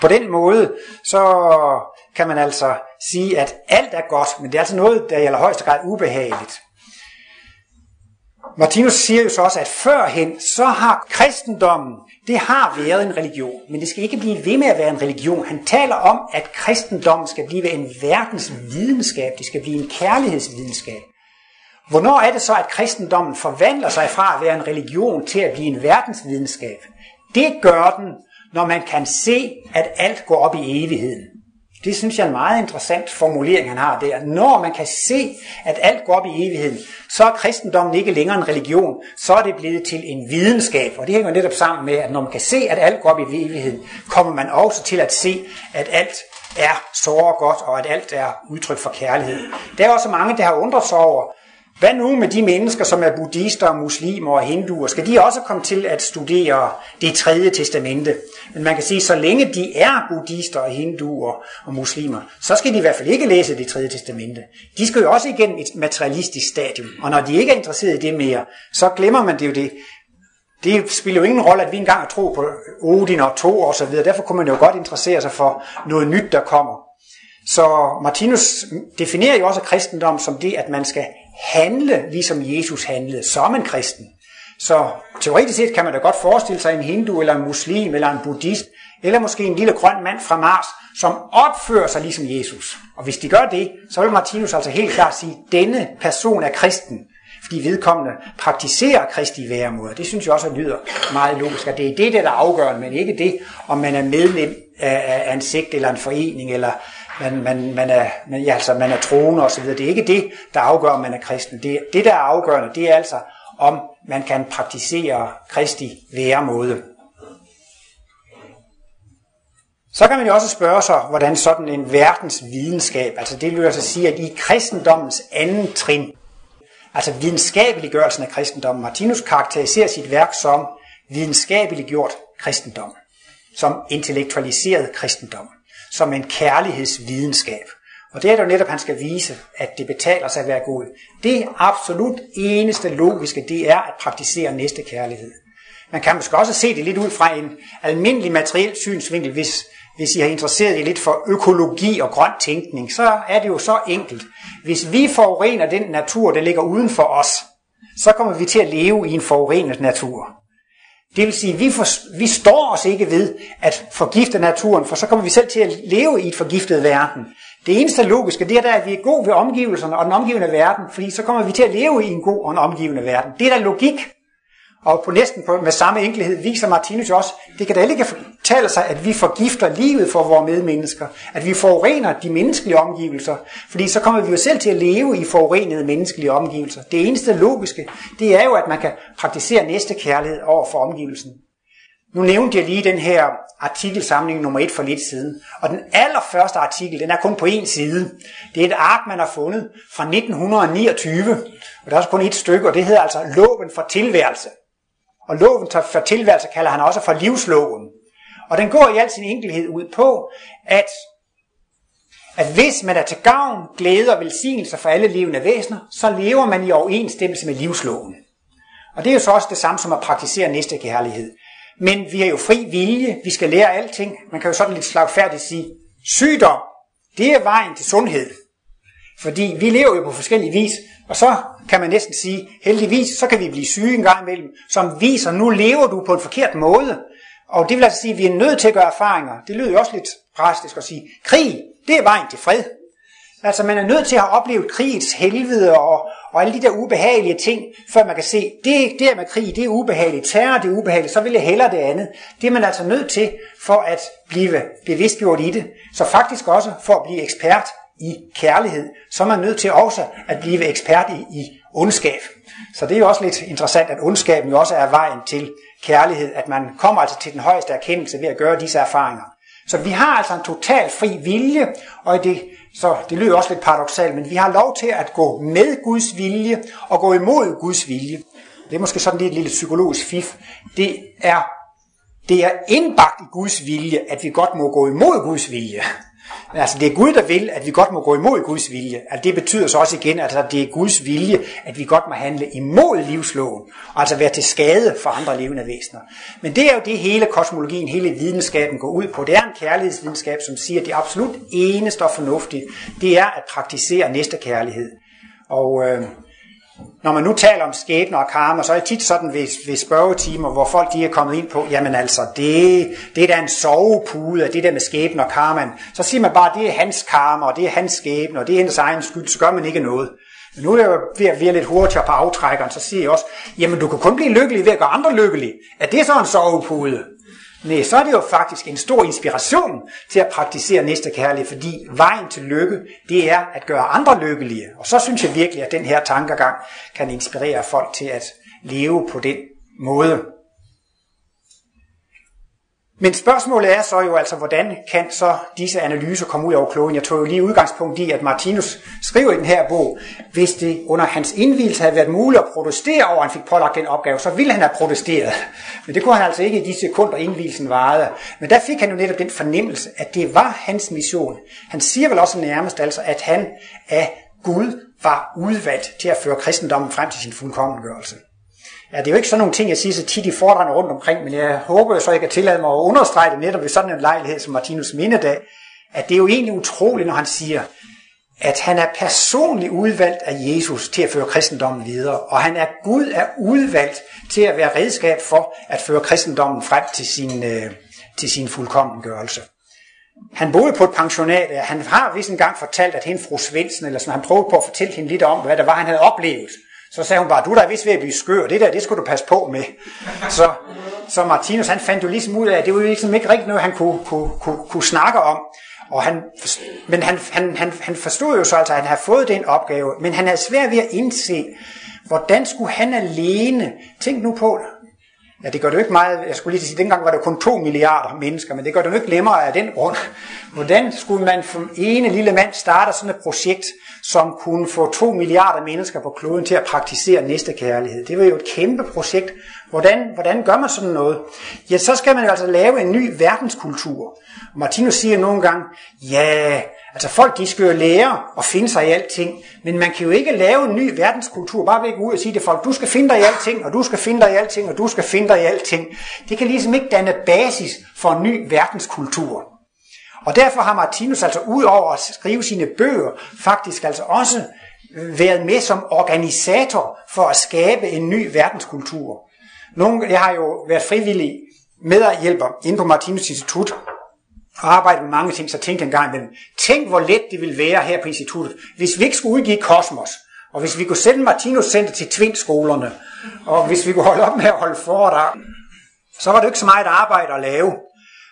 på den måde, så kan man altså sige, at alt er godt, men det er altså noget, der er i allerhøjeste grad ubehageligt. Martinus siger jo så også, at førhen, så har kristendommen, det har været en religion, men det skal ikke blive ved med at være en religion. Han taler om, at kristendommen skal blive en verdensvidenskab, det skal blive en kærlighedsvidenskab. Hvornår er det så, at kristendommen forvandler sig fra at være en religion til at blive en verdensvidenskab? Det gør den, når man kan se, at alt går op i evigheden. Det synes jeg er en meget interessant formulering, han har der. Når man kan se, at alt går op i evigheden, så er kristendommen ikke længere en religion, så er det blevet til en videnskab. Og det hænger netop sammen med, at når man kan se, at alt går op i evigheden, kommer man også til at se, at alt er så godt, og at alt er udtryk for kærlighed. Der er også mange, der har undret sig over, hvad nu med de mennesker, som er buddhister, muslimer og hinduer? Skal de også komme til at studere det tredje testamente? Men man kan sige, så længe de er buddhister og hinduer og muslimer, så skal de i hvert fald ikke læse det tredje testamente. De skal jo også igennem et materialistisk stadium. Og når de ikke er interesseret i det mere, så glemmer man det jo det. Det spiller jo ingen rolle, at vi engang tro på Odin og Thor og så videre. Derfor kunne man jo godt interessere sig for noget nyt, der kommer. Så Martinus definerer jo også kristendom som det, at man skal handle, ligesom Jesus handlede, som en kristen. Så teoretisk set kan man da godt forestille sig en hindu, eller en muslim, eller en buddhist, eller måske en lille grøn mand fra Mars, som opfører sig ligesom Jesus. Og hvis de gør det, så vil Martinus altså helt klart sige, at denne person er kristen, fordi vedkommende praktiserer kristi væremåde. Det synes jeg også lyder meget logisk, og det er det, der er afgørende, men ikke det, om man er medlem af en sekt eller en forening, eller man, man, man, er, man, ja, altså, man er troende osv. Det er ikke det, der afgør, om man er kristen. Det, det, der er afgørende, det er altså, om man kan praktisere kristi væremåde. Så kan man jo også spørge sig, hvordan sådan en verdensvidenskab, altså det vil altså sige, at i kristendommens anden trin, altså videnskabeliggørelsen af kristendommen, Martinus karakteriserer sit værk som videnskabeliggjort kristendom, som intellektualiseret kristendom som en kærlighedsvidenskab. Og det er jo netop, han skal vise, at det betaler sig at være god. Det absolut eneste logiske, det er at praktisere næste kærlighed. Man kan måske også se det lidt ud fra en almindelig materiel synsvinkel, hvis, hvis I har interesseret jer lidt for økologi og grøn tænkning, så er det jo så enkelt. Hvis vi forurener den natur, der ligger uden for os, så kommer vi til at leve i en forurenet natur. Det vil sige, vi, for, vi står os ikke ved at forgifte naturen, for så kommer vi selv til at leve i et forgiftet verden. Det eneste logiske, det er der, at vi er gode ved omgivelserne og den omgivende verden, fordi så kommer vi til at leve i en god og en omgivende verden. Det er der logik. Og på næsten på, med samme enkelhed viser Martinus også, det kan da ikke fortælle sig, at vi forgifter livet for vores medmennesker, at vi forurener de menneskelige omgivelser, fordi så kommer vi jo selv til at leve i forurenede menneskelige omgivelser. Det eneste logiske, det er jo, at man kan praktisere næste kærlighed over for omgivelsen. Nu nævnte jeg lige den her artikelsamling nummer et for lidt siden, og den allerførste artikel, den er kun på en side. Det er et ark, man har fundet fra 1929, og der er også kun et stykke, og det hedder altså Loven for tilværelse. Og loven for tilværelse kalder han også for livsloven. Og den går i al sin enkelhed ud på, at, at hvis man er til gavn, glæde og velsignelse for alle levende væsener, så lever man i overensstemmelse med livsloven. Og det er jo så også det samme som at praktisere næste kærlighed. Men vi har jo fri vilje, vi skal lære alting. Man kan jo sådan lidt slagfærdigt sige, sygdom, det er vejen til sundhed. Fordi vi lever jo på forskellige vis, og så kan man næsten sige, heldigvis, så kan vi blive syge en gang imellem, som viser, nu lever du på en forkert måde. Og det vil altså sige, at vi er nødt til at gøre erfaringer. Det lyder jo også lidt drastisk at sige, krig, det er vejen til fred. Altså man er nødt til at have oplevet krigets helvede og, og alle de der ubehagelige ting, før man kan se, det, det er med krig, det er ubehageligt, terror, det er ubehageligt, så vil jeg hellere det andet. Det er man altså nødt til for at blive bevidstgjort i det. Så faktisk også for at blive ekspert i kærlighed, så er man nødt til også at blive ekspert i, i ondskab. Så det er jo også lidt interessant, at ondskaben jo også er vejen til kærlighed, at man kommer altså til den højeste erkendelse ved at gøre disse erfaringer. Så vi har altså en total fri vilje, og det, så det lyder også lidt paradoxalt, men vi har lov til at gå med Guds vilje og gå imod Guds vilje. Det er måske sådan lidt et lille psykologisk fif. Det er, det er indbagt i Guds vilje, at vi godt må gå imod Guds vilje. Men altså, det er Gud, der vil, at vi godt må gå imod Guds vilje. Altså, det betyder så også igen, altså, at det er Guds vilje, at vi godt må handle imod livsloven, og altså være til skade for andre levende væsener. Men det er jo det hele kosmologien, hele videnskaben går ud på. Det er en kærlighedsvidenskab, som siger, at det absolut eneste og fornuftige, det er at praktisere næste kærlighed. Og øh, når man nu taler om skæbne og karma, så er det tit sådan ved, ved spørgetimer, hvor folk de er kommet ind på, jamen altså, det, det er da en sovepude af det der med skæbne og karma. Så siger man bare, det er hans karma, og det er hans skæbne, og det er hendes egen skyld, så gør man ikke noget. Men nu er jeg ved at være lidt hurtigere på aftrækkeren, så siger jeg også, jamen du kan kun blive lykkelig ved at gøre andre lykkelige. Er det så en sovepude? Nej, så er det jo faktisk en stor inspiration til at praktisere næste kærlighed, fordi vejen til lykke, det er at gøre andre lykkelige. Og så synes jeg virkelig, at den her tankegang kan inspirere folk til at leve på den måde. Men spørgsmålet er så jo altså, hvordan kan så disse analyser komme ud over kloden? Jeg tog jo lige udgangspunkt i, at Martinus skriver i den her bog, hvis det under hans indvielse havde været muligt at protestere over, at han fik pålagt den opgave, så ville han have protesteret. Men det kunne han altså ikke i de sekunder, indvielsen varede. Men der fik han jo netop den fornemmelse, at det var hans mission. Han siger vel også nærmest altså, at han af Gud var udvalgt til at føre kristendommen frem til sin fuldkommengørelse. Ja, det er jo ikke sådan nogle ting, jeg siger så tit i foredragene rundt omkring, men jeg håber så, jeg kan tillade mig at understrege det netop ved sådan en lejlighed som Martinus Mindedag, at det er jo egentlig utroligt, når han siger, at han er personligt udvalgt af Jesus til at føre kristendommen videre, og han er Gud er udvalgt til at være redskab for at føre kristendommen frem til sin, øh, til sin fuldkommengørelse. Han boede på et pensionat, og han har vist engang fortalt, at hende fru Svendsen, eller sådan, han prøvede på at fortælle hende lidt om, hvad det var, han havde oplevet. Så sagde hun bare, du er vist ved at blive skør, det der, det skulle du passe på med. Så, så Martinus, han fandt jo ligesom ud af, at det var ligesom ikke rigtig noget, han kunne, kunne, kunne, kunne snakke om. Og han, men han, han, han, han forstod jo så altså, at han havde fået den opgave, men han havde svært ved at indse, hvordan skulle han alene, tænk nu på, Ja, det gør det jo ikke meget, jeg skulle lige sige, dengang var der kun 2 milliarder mennesker, men det gør det jo ikke nemmere af den grund. Hvordan skulle man som ene lille mand starte sådan et projekt, som kunne få 2 milliarder mennesker på kloden til at praktisere næste kærlighed? Det var jo et kæmpe projekt. Hvordan, hvordan gør man sådan noget? Ja, så skal man jo altså lave en ny verdenskultur. Martinus siger nogle gange, ja, Altså folk, de skal jo lære og finde sig i alting, men man kan jo ikke lave en ny verdenskultur, bare ved at gå ud og sige til folk, du skal finde dig i alting, og du skal finde dig i alting, og du skal finde dig i alting. Det kan ligesom ikke danne basis for en ny verdenskultur. Og derfor har Martinus altså ud over at skrive sine bøger, faktisk altså også øh, været med som organisator for at skabe en ny verdenskultur. Nogle, jeg har jo været frivillig medhjælper inde på Martinus Institut, og arbejdet med mange ting, så tænkte jeg engang, men tænk hvor let det ville være her på instituttet, hvis vi ikke skulle udgive Kosmos, og hvis vi kunne sende Martinus Center til tvinskolerne, og hvis vi kunne holde op med at holde foredrag, så var det ikke så meget arbejde at lave.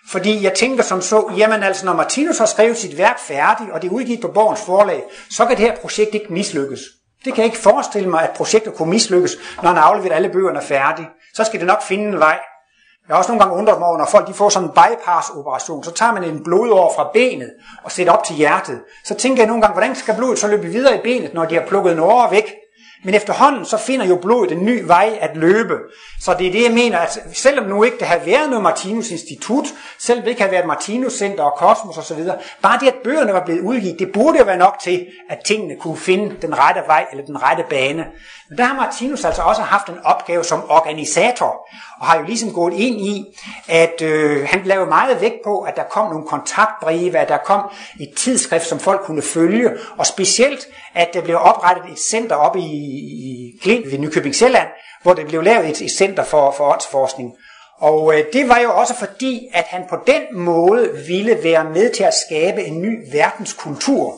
Fordi jeg tænker som så, jamen altså når Martinus har skrevet sit værk færdigt, og det er udgivet på Borgens forlag, så kan det her projekt ikke mislykkes. Det kan jeg ikke forestille mig, at projektet kunne mislykkes, når han har afleveret alle bøgerne færdige. Så skal det nok finde en vej. Jeg har også nogle gange undret mig over, når folk de får sådan en bypass-operation, så tager man en blodår fra benet og sætter op til hjertet. Så tænker jeg nogle gange, hvordan skal blodet så løbe videre i benet, når de har plukket en åre væk? Men efterhånden så finder jo blodet en ny vej at løbe. Så det er det, jeg mener, at selvom nu ikke det har været noget Martinus Institut, selvom det ikke har været Martinus Center og Kosmos osv., bare det, at bøgerne var blevet udgivet, det burde jo være nok til, at tingene kunne finde den rette vej eller den rette bane. Men der har Martinus altså også haft en opgave som organisator, og har jo ligesom gået ind i, at øh, han lavede meget vægt på, at der kom nogle kontaktbreve, at der kom et tidsskrift, som folk kunne følge, og specielt, at der blev oprettet et center op i, i Klint ved Nykøbing Sjælland, hvor der blev lavet et, et center for, for åndsforskning. Og øh, det var jo også fordi, at han på den måde ville være med til at skabe en ny verdenskultur.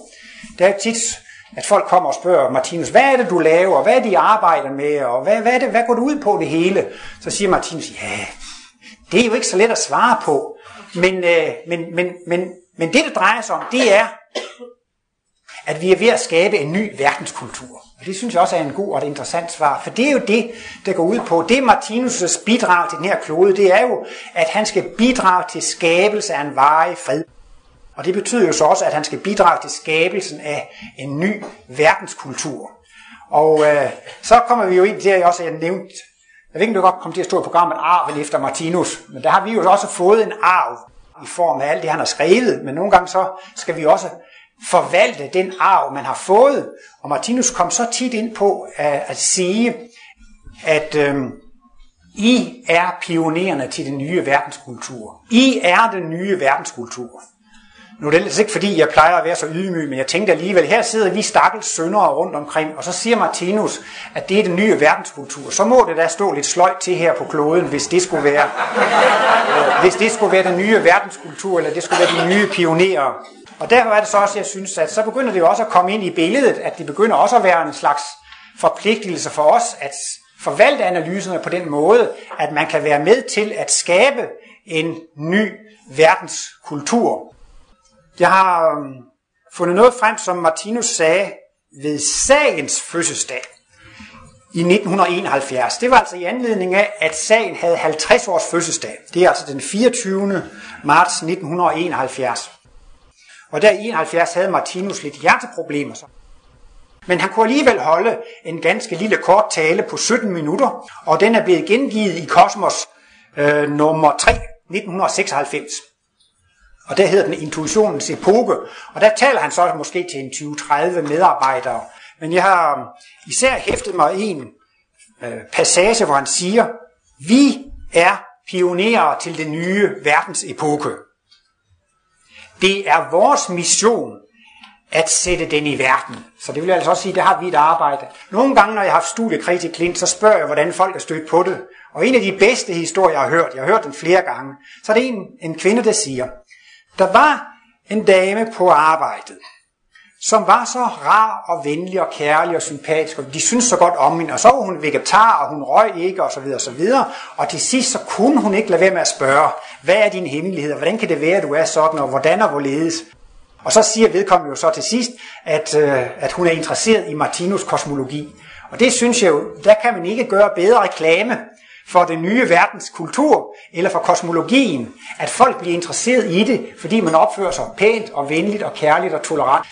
Der er tit at folk kommer og spørger Martinus, hvad er det, du laver? Hvad er det, I arbejder med? Og hvad, hvad, er det, hvad går du ud på det hele? Så siger Martinus, ja, det er jo ikke så let at svare på. Men, øh, men, men, men, men det, det drejer sig om, det er, at vi er ved at skabe en ny verdenskultur. Og det synes jeg også er en god og et interessant svar, for det er jo det, der går ud på. Det Martinus' bidrag til den her klode, det er jo, at han skal bidrage til skabelse af en varig fred. Og det betyder jo så også, at han skal bidrage til skabelsen af en ny verdenskultur. Og øh, så kommer vi jo ind til, at jeg også har nævnt, jeg ved ikke, om det godt kom til at stå i programmet arven efter Martinus, men der har vi jo også fået en arv. i form af alt det, han har skrevet, men nogle gange så skal vi også forvalte den arv, man har fået. Og Martinus kom så tit ind på at, at sige, at øh, I er pionererne til den nye verdenskultur. I er den nye verdenskultur. Nu er det ellers ikke fordi, jeg plejer at være så ydmyg, men jeg tænkte alligevel, her sidder vi stakkels søndere rundt omkring, og så siger Martinus, at det er den nye verdenskultur. Så må det da stå lidt sløjt til her på kloden, hvis det skulle være, hvis det skulle være den nye verdenskultur, eller det skulle være de nye pionerer. Og derfor er det så også, jeg synes, at så begynder det jo også at komme ind i billedet, at det begynder også at være en slags forpligtelse for os, at forvalte analyserne på den måde, at man kan være med til at skabe en ny verdenskultur. Jeg har øhm, fundet noget frem, som Martinus sagde ved sagens fødselsdag i 1971. Det var altså i anledning af, at sagen havde 50 års fødselsdag. Det er altså den 24. marts 1971. Og der i 71 havde Martinus lidt hjerteproblemer. Men han kunne alligevel holde en ganske lille kort tale på 17 minutter, og den er blevet gengivet i Kosmos øh, nummer 3, 1996. Og der hedder den Intuitionens epoke, og der taler han så måske til en 20-30 medarbejdere. Men jeg har um, især hæftet mig en øh, passage, hvor han siger, vi er pionerer til den nye verdens epoke. Det er vores mission at sætte den i verden. Så det vil jeg altså også sige, det har vi et arbejde. Nogle gange, når jeg har haft studiekreds i Klint, så spørger jeg, hvordan folk er stødt på det. Og en af de bedste historier, jeg har hørt, jeg har hørt den flere gange, så er det en, en kvinde, der siger, der var en dame på arbejdet, som var så rar og venlig og kærlig og sympatisk, og de syntes så godt om hende, og så var hun vegetar, og hun røg ikke, og så videre, og så videre. Og til sidst, så kunne hun ikke lade være med at spørge, hvad er din hemmelighed, og hvordan kan det være, at du er sådan, og hvordan og hvorledes? Og så siger vedkommende jo så til sidst, at, øh, at hun er interesseret i Martinus kosmologi. Og det synes jeg jo, der kan man ikke gøre bedre reklame for den nye verdens kultur, eller for kosmologien, at folk bliver interesseret i det, fordi man opfører sig pænt og venligt og kærligt og tolerant.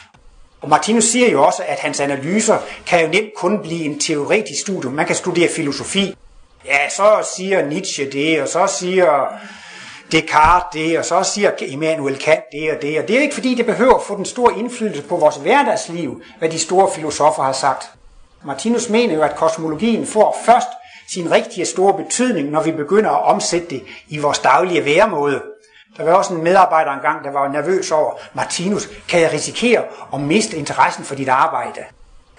Og Martinus siger jo også, at hans analyser kan jo nemt kun blive en teoretisk studium. Man kan studere filosofi. Ja, så siger Nietzsche det, og så siger Descartes det, og så siger Immanuel Kant det og det. Og det er ikke fordi, det behøver at få den store indflydelse på vores hverdagsliv, hvad de store filosofer har sagt. Martinus mener jo, at kosmologien får først sin rigtige store betydning, når vi begynder at omsætte det i vores daglige væremåde. Der var også en medarbejder engang, der var nervøs over, Martinus, kan jeg risikere at miste interessen for dit arbejde?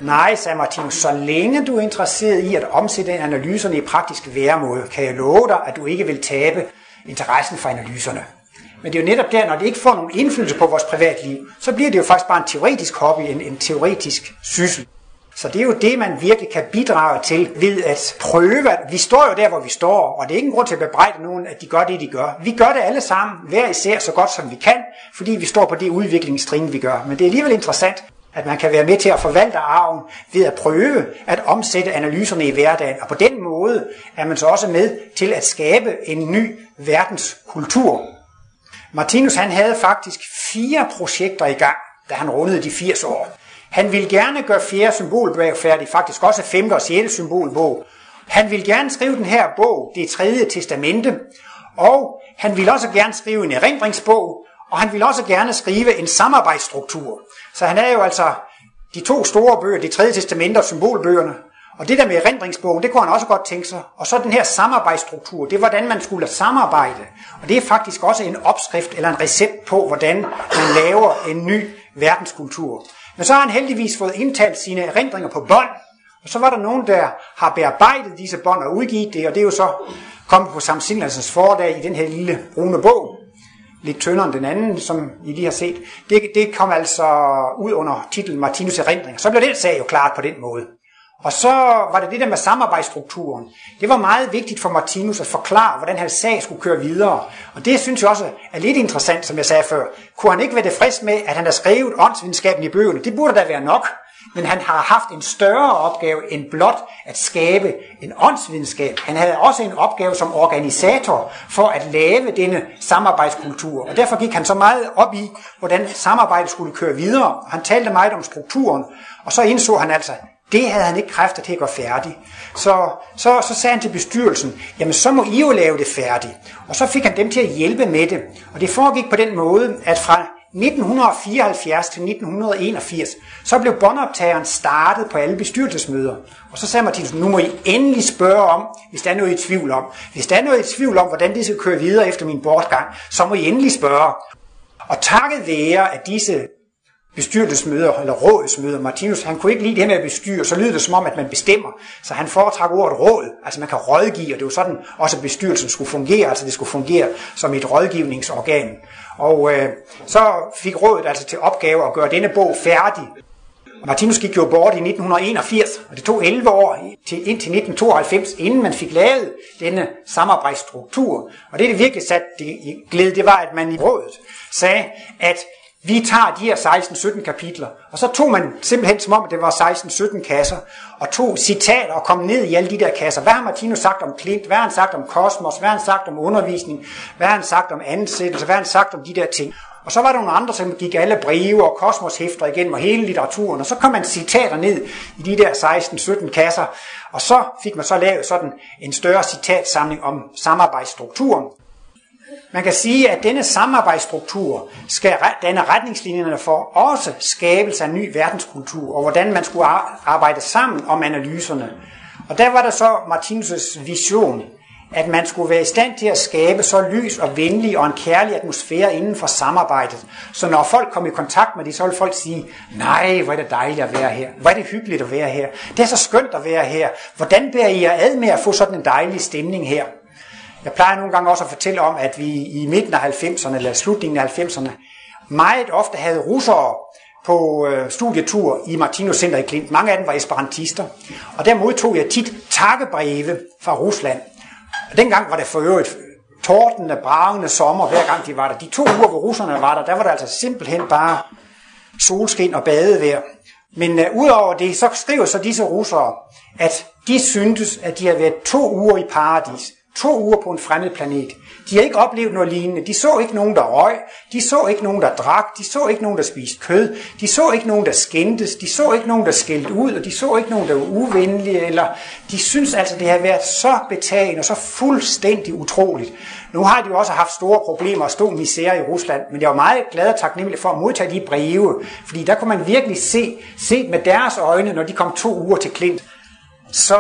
Nej, sagde Martinus, så længe du er interesseret i at omsætte analyserne i praktisk væremåde, kan jeg love dig, at du ikke vil tabe interessen for analyserne. Men det er jo netop der, når det ikke får nogen indflydelse på vores privatliv, så bliver det jo faktisk bare en teoretisk hobby, en, en teoretisk syssel. Så det er jo det, man virkelig kan bidrage til ved at prøve. Vi står jo der, hvor vi står, og det er ikke en grund til at bebrejde nogen, at de gør det, de gør. Vi gør det alle sammen, hver især så godt som vi kan, fordi vi står på det udviklingstrin, vi gør. Men det er alligevel interessant, at man kan være med til at forvalte arven ved at prøve at omsætte analyserne i hverdagen. Og på den måde er man så også med til at skabe en ny verdenskultur. Martinus han havde faktisk fire projekter i gang, da han rundede de 80 år. Han ville gerne gøre fjerde symbolbog færdig, faktisk også femte og sjette symbolbog. Han ville gerne skrive den her bog, det tredje testamente, og han ville også gerne skrive en erindringsbog, og han ville også gerne skrive en samarbejdsstruktur. Så han er jo altså de to store bøger, det tredje testamente og symbolbøgerne, og det der med erindringsbogen, det kunne han også godt tænke sig. Og så den her samarbejdsstruktur, det er hvordan man skulle samarbejde. Og det er faktisk også en opskrift eller en recept på, hvordan man laver en ny verdenskultur. Men så har han heldigvis fået indtalt sine erindringer på bånd, og så var der nogen, der har bearbejdet disse bånd og udgivet det, og det er jo så kommet på Sam fordag i den her lille brune bog, lidt tyndere end den anden, som I lige har set. Det, det kom altså ud under titlen Martinus Erindringer. Så blev den sag jo klart på den måde. Og så var det det der med samarbejdsstrukturen. Det var meget vigtigt for Martinus at forklare, hvordan hans sag skulle køre videre. Og det synes jeg også er lidt interessant, som jeg sagde før. Kunne han ikke være tilfreds med, at han har skrevet åndsvidenskaben i bøgerne? Det burde da være nok. Men han har haft en større opgave end blot at skabe en åndsvidenskab. Han havde også en opgave som organisator for at lave denne samarbejdskultur. Og derfor gik han så meget op i, hvordan samarbejdet skulle køre videre. Han talte meget om strukturen, og så indså han altså, det havde han ikke kræfter til at gøre færdig. Så, så, så sagde han til bestyrelsen, jamen så må I jo lave det færdigt. Og så fik han dem til at hjælpe med det. Og det foregik på den måde, at fra 1974 til 1981, så blev båndoptageren startet på alle bestyrelsesmøder. Og så sagde Martinsen, nu må I endelig spørge om, hvis der er noget i tvivl om. Hvis der er noget i tvivl om, hvordan det skal køre videre efter min bortgang, så må I endelig spørge. Og takket være, at disse bestyrelsesmøder eller rådsmøder. Martinus, han kunne ikke lide det her med at bestyre, så lyder det som om, at man bestemmer. Så han foretrækker ordet råd, altså man kan rådgive, og det var sådan også bestyrelsen skulle fungere, altså det skulle fungere som et rådgivningsorgan. Og øh, så fik rådet altså til opgave at gøre denne bog færdig. Martinus gik jo bort i 1981, og det tog 11 år til, indtil 1992, inden man fik lavet denne samarbejdsstruktur. Og det, det virkelig satte i glæde, det var, at man i rådet sagde, at vi tager de her 16-17 kapitler, og så tog man simpelthen som om, at det var 16-17 kasser, og tog citater og kom ned i alle de der kasser. Hvad har Martinus sagt om Klint? Hvad har han sagt om kosmos? Hvad har han sagt om undervisning? Hvad har han sagt om ansættelse? Hvad har han sagt om de der ting? Og så var der nogle andre, som gik alle breve og kosmoshæfter igennem og hele litteraturen, og så kom man citater ned i de der 16-17 kasser, og så fik man så lavet sådan en større citatsamling om samarbejdsstrukturen. Man kan sige, at denne samarbejdsstruktur skal danne retningslinjerne for også skabelse af ny verdenskultur, og hvordan man skulle arbejde sammen om analyserne. Og der var der så Martinus' vision, at man skulle være i stand til at skabe så lys og venlig og en kærlig atmosfære inden for samarbejdet. Så når folk kom i kontakt med det, så ville folk sige, nej, hvor er det dejligt at være her. Hvor er det hyggeligt at være her. Det er så skønt at være her. Hvordan bærer I jer ad med at få sådan en dejlig stemning her? Jeg plejer nogle gange også at fortælle om, at vi i midten af 90'erne, eller slutningen af 90'erne, meget ofte havde russere på øh, studietur i Martinus Center i Klint. Mange af dem var esperantister. Og der modtog jeg tit takkebreve fra Rusland. Og dengang var det for øvrigt tordende, bragende sommer, hver gang de var der. De to uger, hvor russerne var der, der var der altså simpelthen bare solskin og badevejr. Men øh, udover det, så skriver så disse russere, at de syntes, at de havde været to uger i paradis. To uger på en fremmed planet. De har ikke oplevet noget lignende. De så ikke nogen, der røg. De så ikke nogen, der drak. De så ikke nogen, der spiste kød. De så ikke nogen, der skændtes. De så ikke nogen, der skældte ud. Og de så ikke nogen, der var uvenlige. Eller de synes altså, det har været så betagende og så fuldstændig utroligt. Nu har de jo også haft store problemer og stor misære i Rusland, men jeg var meget glad og taknemmelig for at modtage de breve, fordi der kunne man virkelig se, set med deres øjne, når de kom to uger til Klint, så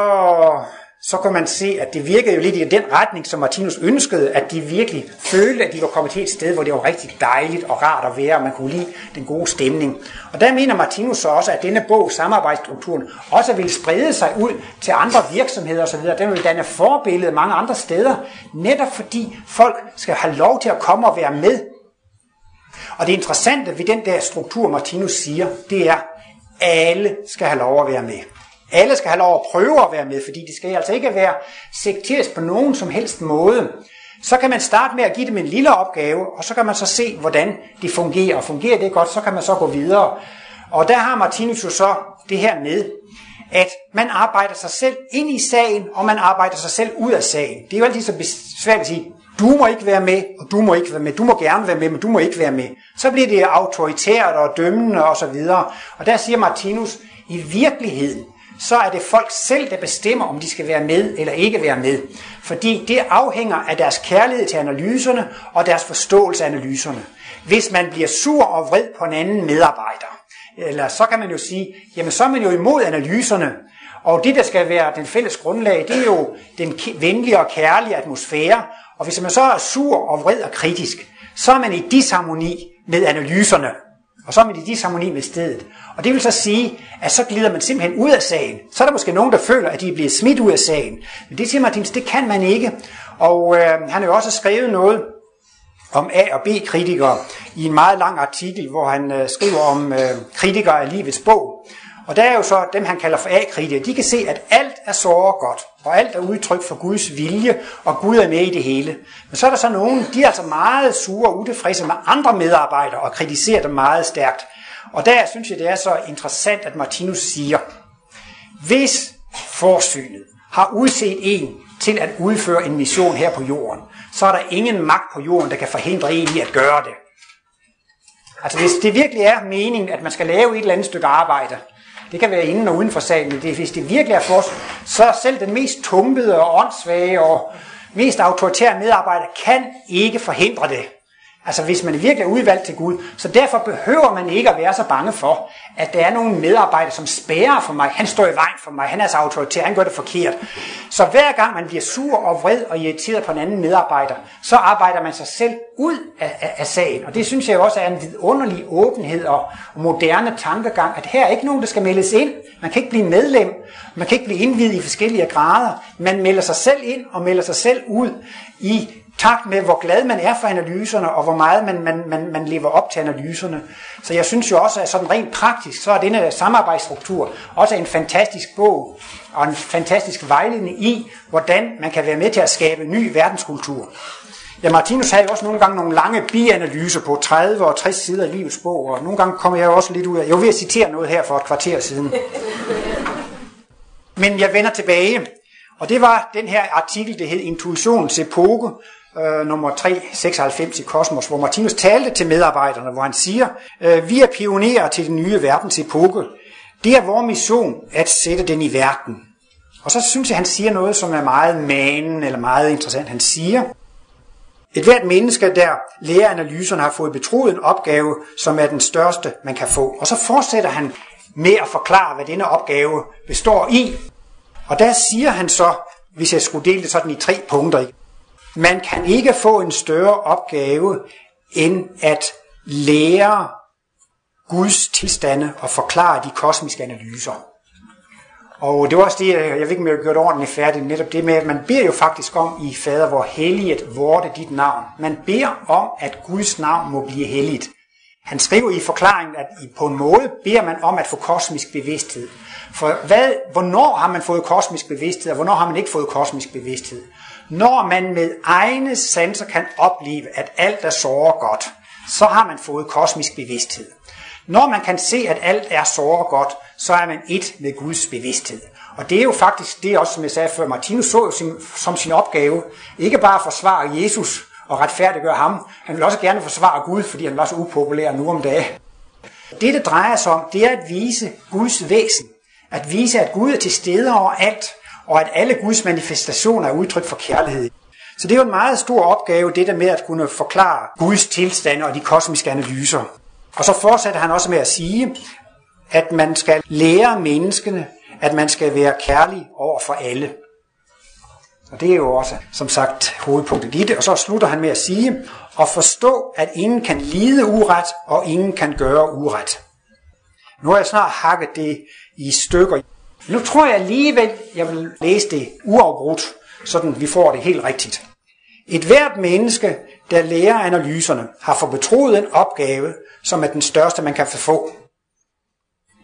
så kan man se, at det virkede jo lidt i den retning, som Martinus ønskede, at de virkelig følte, at de var kommet til et sted, hvor det var rigtig dejligt og rart at være, og man kunne lide den gode stemning. Og der mener Martinus så også, at denne bog, Samarbejdsstrukturen, også ville sprede sig ud til andre virksomheder osv. Den vil danne forbillede mange andre steder, netop fordi folk skal have lov til at komme og være med. Og det interessante ved den der struktur, Martinus siger, det er, at alle skal have lov at være med. Alle skal have lov at prøve at være med, fordi de skal altså ikke være sekterisk på nogen som helst måde. Så kan man starte med at give dem en lille opgave, og så kan man så se, hvordan det fungerer. Og fungerer det godt, så kan man så gå videre. Og der har Martinus jo så det her med, at man arbejder sig selv ind i sagen, og man arbejder sig selv ud af sagen. Det er jo altid så svært at sige, du må ikke være med, og du må ikke være med. Du må gerne være med, men du må ikke være med. Så bliver det autoritært og dømmende osv. Og, så og der siger Martinus, i virkeligheden, så er det folk selv, der bestemmer, om de skal være med eller ikke være med. Fordi det afhænger af deres kærlighed til analyserne og deres forståelse af analyserne. Hvis man bliver sur og vred på en anden medarbejder, eller så kan man jo sige, jamen så er man jo imod analyserne, og det, der skal være den fælles grundlag, det er jo den venlige og kærlige atmosfære. Og hvis man så er sur og vred og kritisk, så er man i disharmoni med analyserne. Og så er man i disharmoni med stedet. Og det vil så sige, at så glider man simpelthen ud af sagen. Så er der måske nogen, der føler, at de er blevet smidt ud af sagen. Men det siger Martins, det kan man ikke. Og øh, han har jo også skrevet noget om A- og B-kritikere i en meget lang artikel, hvor han øh, skriver om øh, kritikere af livets bog. Og der er jo så dem, han kalder for A-kritikere. De kan se, at alt er så godt, og alt er udtryk for Guds vilje, og Gud er med i det hele. Men så er der så nogen, de er altså meget sure og utilfredse med andre medarbejdere, og kritiserer dem meget stærkt. Og der synes jeg, det er så interessant, at Martinus siger, hvis forsynet har udset en til at udføre en mission her på jorden, så er der ingen magt på jorden, der kan forhindre en i at gøre det. Altså hvis det virkelig er meningen, at man skal lave et eller andet stykke arbejde, det kan være inden og uden for salen, men det, hvis det virkelig er for os, så selv den mest tumpede og åndssvage og mest autoritære medarbejder kan ikke forhindre det. Altså hvis man virkelig er udvalgt til Gud. Så derfor behøver man ikke at være så bange for, at der er nogle medarbejdere, som spærer for mig. Han står i vejen for mig. Han er så autoritær. Han gør det forkert. Så hver gang man bliver sur og vred og irriteret på en anden medarbejder, så arbejder man sig selv ud af, af, af sagen. Og det synes jeg også er en vidunderlig åbenhed og, og moderne tankegang, at her er ikke nogen, der skal meldes ind. Man kan ikke blive medlem. Man kan ikke blive indvidet i forskellige grader. Man melder sig selv ind og melder sig selv ud i takt med, hvor glad man er for analyserne, og hvor meget man, man, man, man lever op til analyserne. Så jeg synes jo også, at sådan rent praktisk, så er denne samarbejdsstruktur også en fantastisk bog, og en fantastisk vejledning i, hvordan man kan være med til at skabe ny verdenskultur. Ja, Martinus havde jo også nogle gange nogle lange bianalyser på 30 og 60 sider i livets bog, og nogle gange kommer jeg jo også lidt ud af, jeg var ved at citere noget her for et kvarter siden. Men jeg vender tilbage, og det var den her artikel, det hed Intuitionens epoke, øh, nummer 396 i Kosmos, hvor Martinus talte til medarbejderne, hvor han siger, øh, vi er pionerer til den nye verdens epoke. Det er vores mission at sætte den i verden. Og så synes jeg, han siger noget, som er meget manen eller meget interessant. Han siger, et hvert menneske, der lærer analyserne, har fået betroet en opgave, som er den største, man kan få. Og så fortsætter han med at forklare, hvad denne opgave består i. Og der siger han så, hvis jeg skulle dele det sådan i tre punkter, man kan ikke få en større opgave end at lære Guds tilstande og forklare de kosmiske analyser. Og det var også det, jeg ved ikke, om jeg har gjort ordentligt færdigt, netop det med, at man beder jo faktisk om i fader, hvor helliget vorte dit navn. Man beder om, at Guds navn må blive helligt. Han skriver i forklaringen, at på en måde beder man om at få kosmisk bevidsthed. For hvad, hvornår har man fået kosmisk bevidsthed, og hvornår har man ikke fået kosmisk bevidsthed? Når man med egne sanser kan opleve, at alt er såre godt, så har man fået kosmisk bevidsthed. Når man kan se, at alt er såre godt, så er man et med Guds bevidsthed. Og det er jo faktisk det også, som jeg sagde før, Martinus så jo sin, som sin opgave, ikke bare at forsvare Jesus og retfærdiggøre ham, han vil også gerne forsvare Gud, fordi han var så upopulær nu om dagen. Det, det drejer sig om, det er at vise Guds væsen. At vise, at Gud er til stede over alt, og at alle Guds manifestationer er udtryk for kærlighed. Så det er jo en meget stor opgave, det der med at kunne forklare Guds tilstand og de kosmiske analyser. Og så fortsætter han også med at sige, at man skal lære menneskene, at man skal være kærlig over for alle. Og det er jo også, som sagt, hovedpunktet i det. Og så slutter han med at sige, og forstå, at ingen kan lide uret, og ingen kan gøre uret. Nu har jeg snart hakket det i stykker. Nu tror jeg alligevel, jeg vil læse det uafbrudt, sådan vi får det helt rigtigt. Et hvert menneske, der lærer analyserne, har for betroet en opgave, som er den største, man kan få.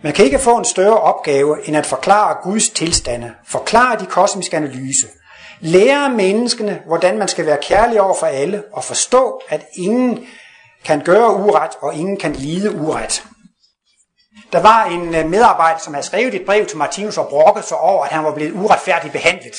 Man kan ikke få en større opgave, end at forklare Guds tilstande, forklare de kosmiske analyse, lære menneskene, hvordan man skal være kærlig over for alle, og forstå, at ingen kan gøre uret, og ingen kan lide uret. Der var en øh, medarbejder, som havde skrevet et brev til Martinus og brokket sig over, at han var blevet uretfærdigt behandlet.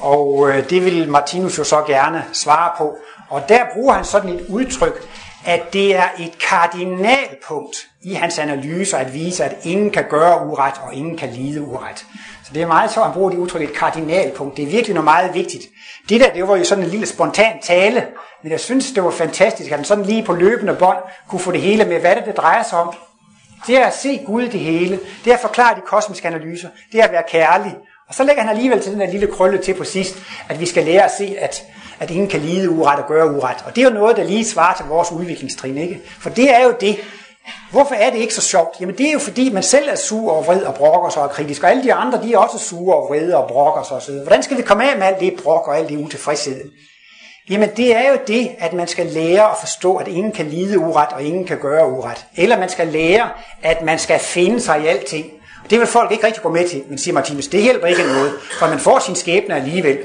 Og øh, det ville Martinus jo så gerne svare på. Og der bruger han sådan et udtryk, at det er et kardinalpunkt i hans analyser at vise, at ingen kan gøre uret, og ingen kan lide uret. Så det er meget så, at han bruger det udtryk, et kardinalpunkt. Det er virkelig noget meget vigtigt. Det der, det var jo sådan en lille spontan tale, men jeg synes, det var fantastisk, at han sådan lige på løbende bånd kunne få det hele med, hvad det, det drejer sig om. Det er at se Gud i det hele. Det er at forklare de kosmiske analyser. Det er at være kærlig. Og så lægger han alligevel til den der lille krølle til på sidst, at vi skal lære at se, at, at ingen kan lide uret og gøre uret. Og det er jo noget, der lige svarer til vores udviklingstrin, ikke? For det er jo det. Hvorfor er det ikke så sjovt? Jamen det er jo fordi, man selv er sur og vred og brokker sig og kritisk, og alle de andre, de er også sure og vrede og brokker sig osv. Hvordan skal vi komme af med alt det brok og alt det utilfredshed? Jamen det er jo det, at man skal lære at forstå, at ingen kan lide uret, og ingen kan gøre uret. Eller man skal lære, at man skal finde sig i alting. Det vil folk ikke rigtig gå med til, men siger Martinus, det hjælper ikke noget, for man får sin skæbne alligevel.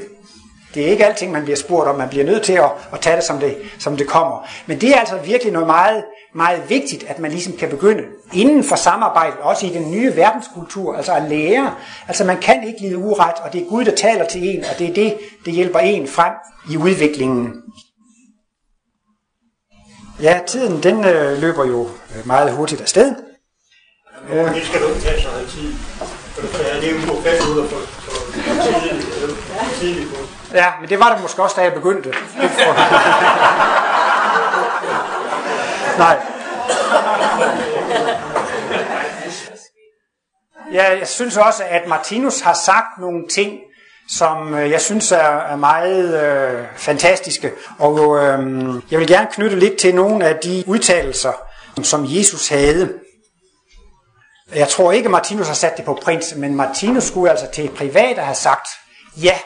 Det er ikke alting, man bliver spurgt om. Man bliver nødt til at, at tage det som, det, som det kommer. Men det er altså virkelig noget meget, meget vigtigt, at man ligesom kan begynde inden for samarbejdet, også i den nye verdenskultur, altså at lære. Altså man kan ikke lide uret, og det er Gud, der taler til en, og det er det, det hjælper en frem i udviklingen. Ja, tiden den øh, løber jo meget hurtigt afsted. Ja. Det skal du ikke tage så meget tid. Det er jo på fast ud for, for tidligt på. Ja, men det var det måske også, da jeg begyndte. Nej. Ja, jeg synes også, at Martinus har sagt nogle ting, som øh, jeg synes er, meget øh, fantastiske. Og øh, jeg vil gerne knytte lidt til nogle af de udtalelser, som Jesus havde. Jeg tror ikke, Martinus har sat det på print, men Martinus skulle altså til privat have sagt, ja,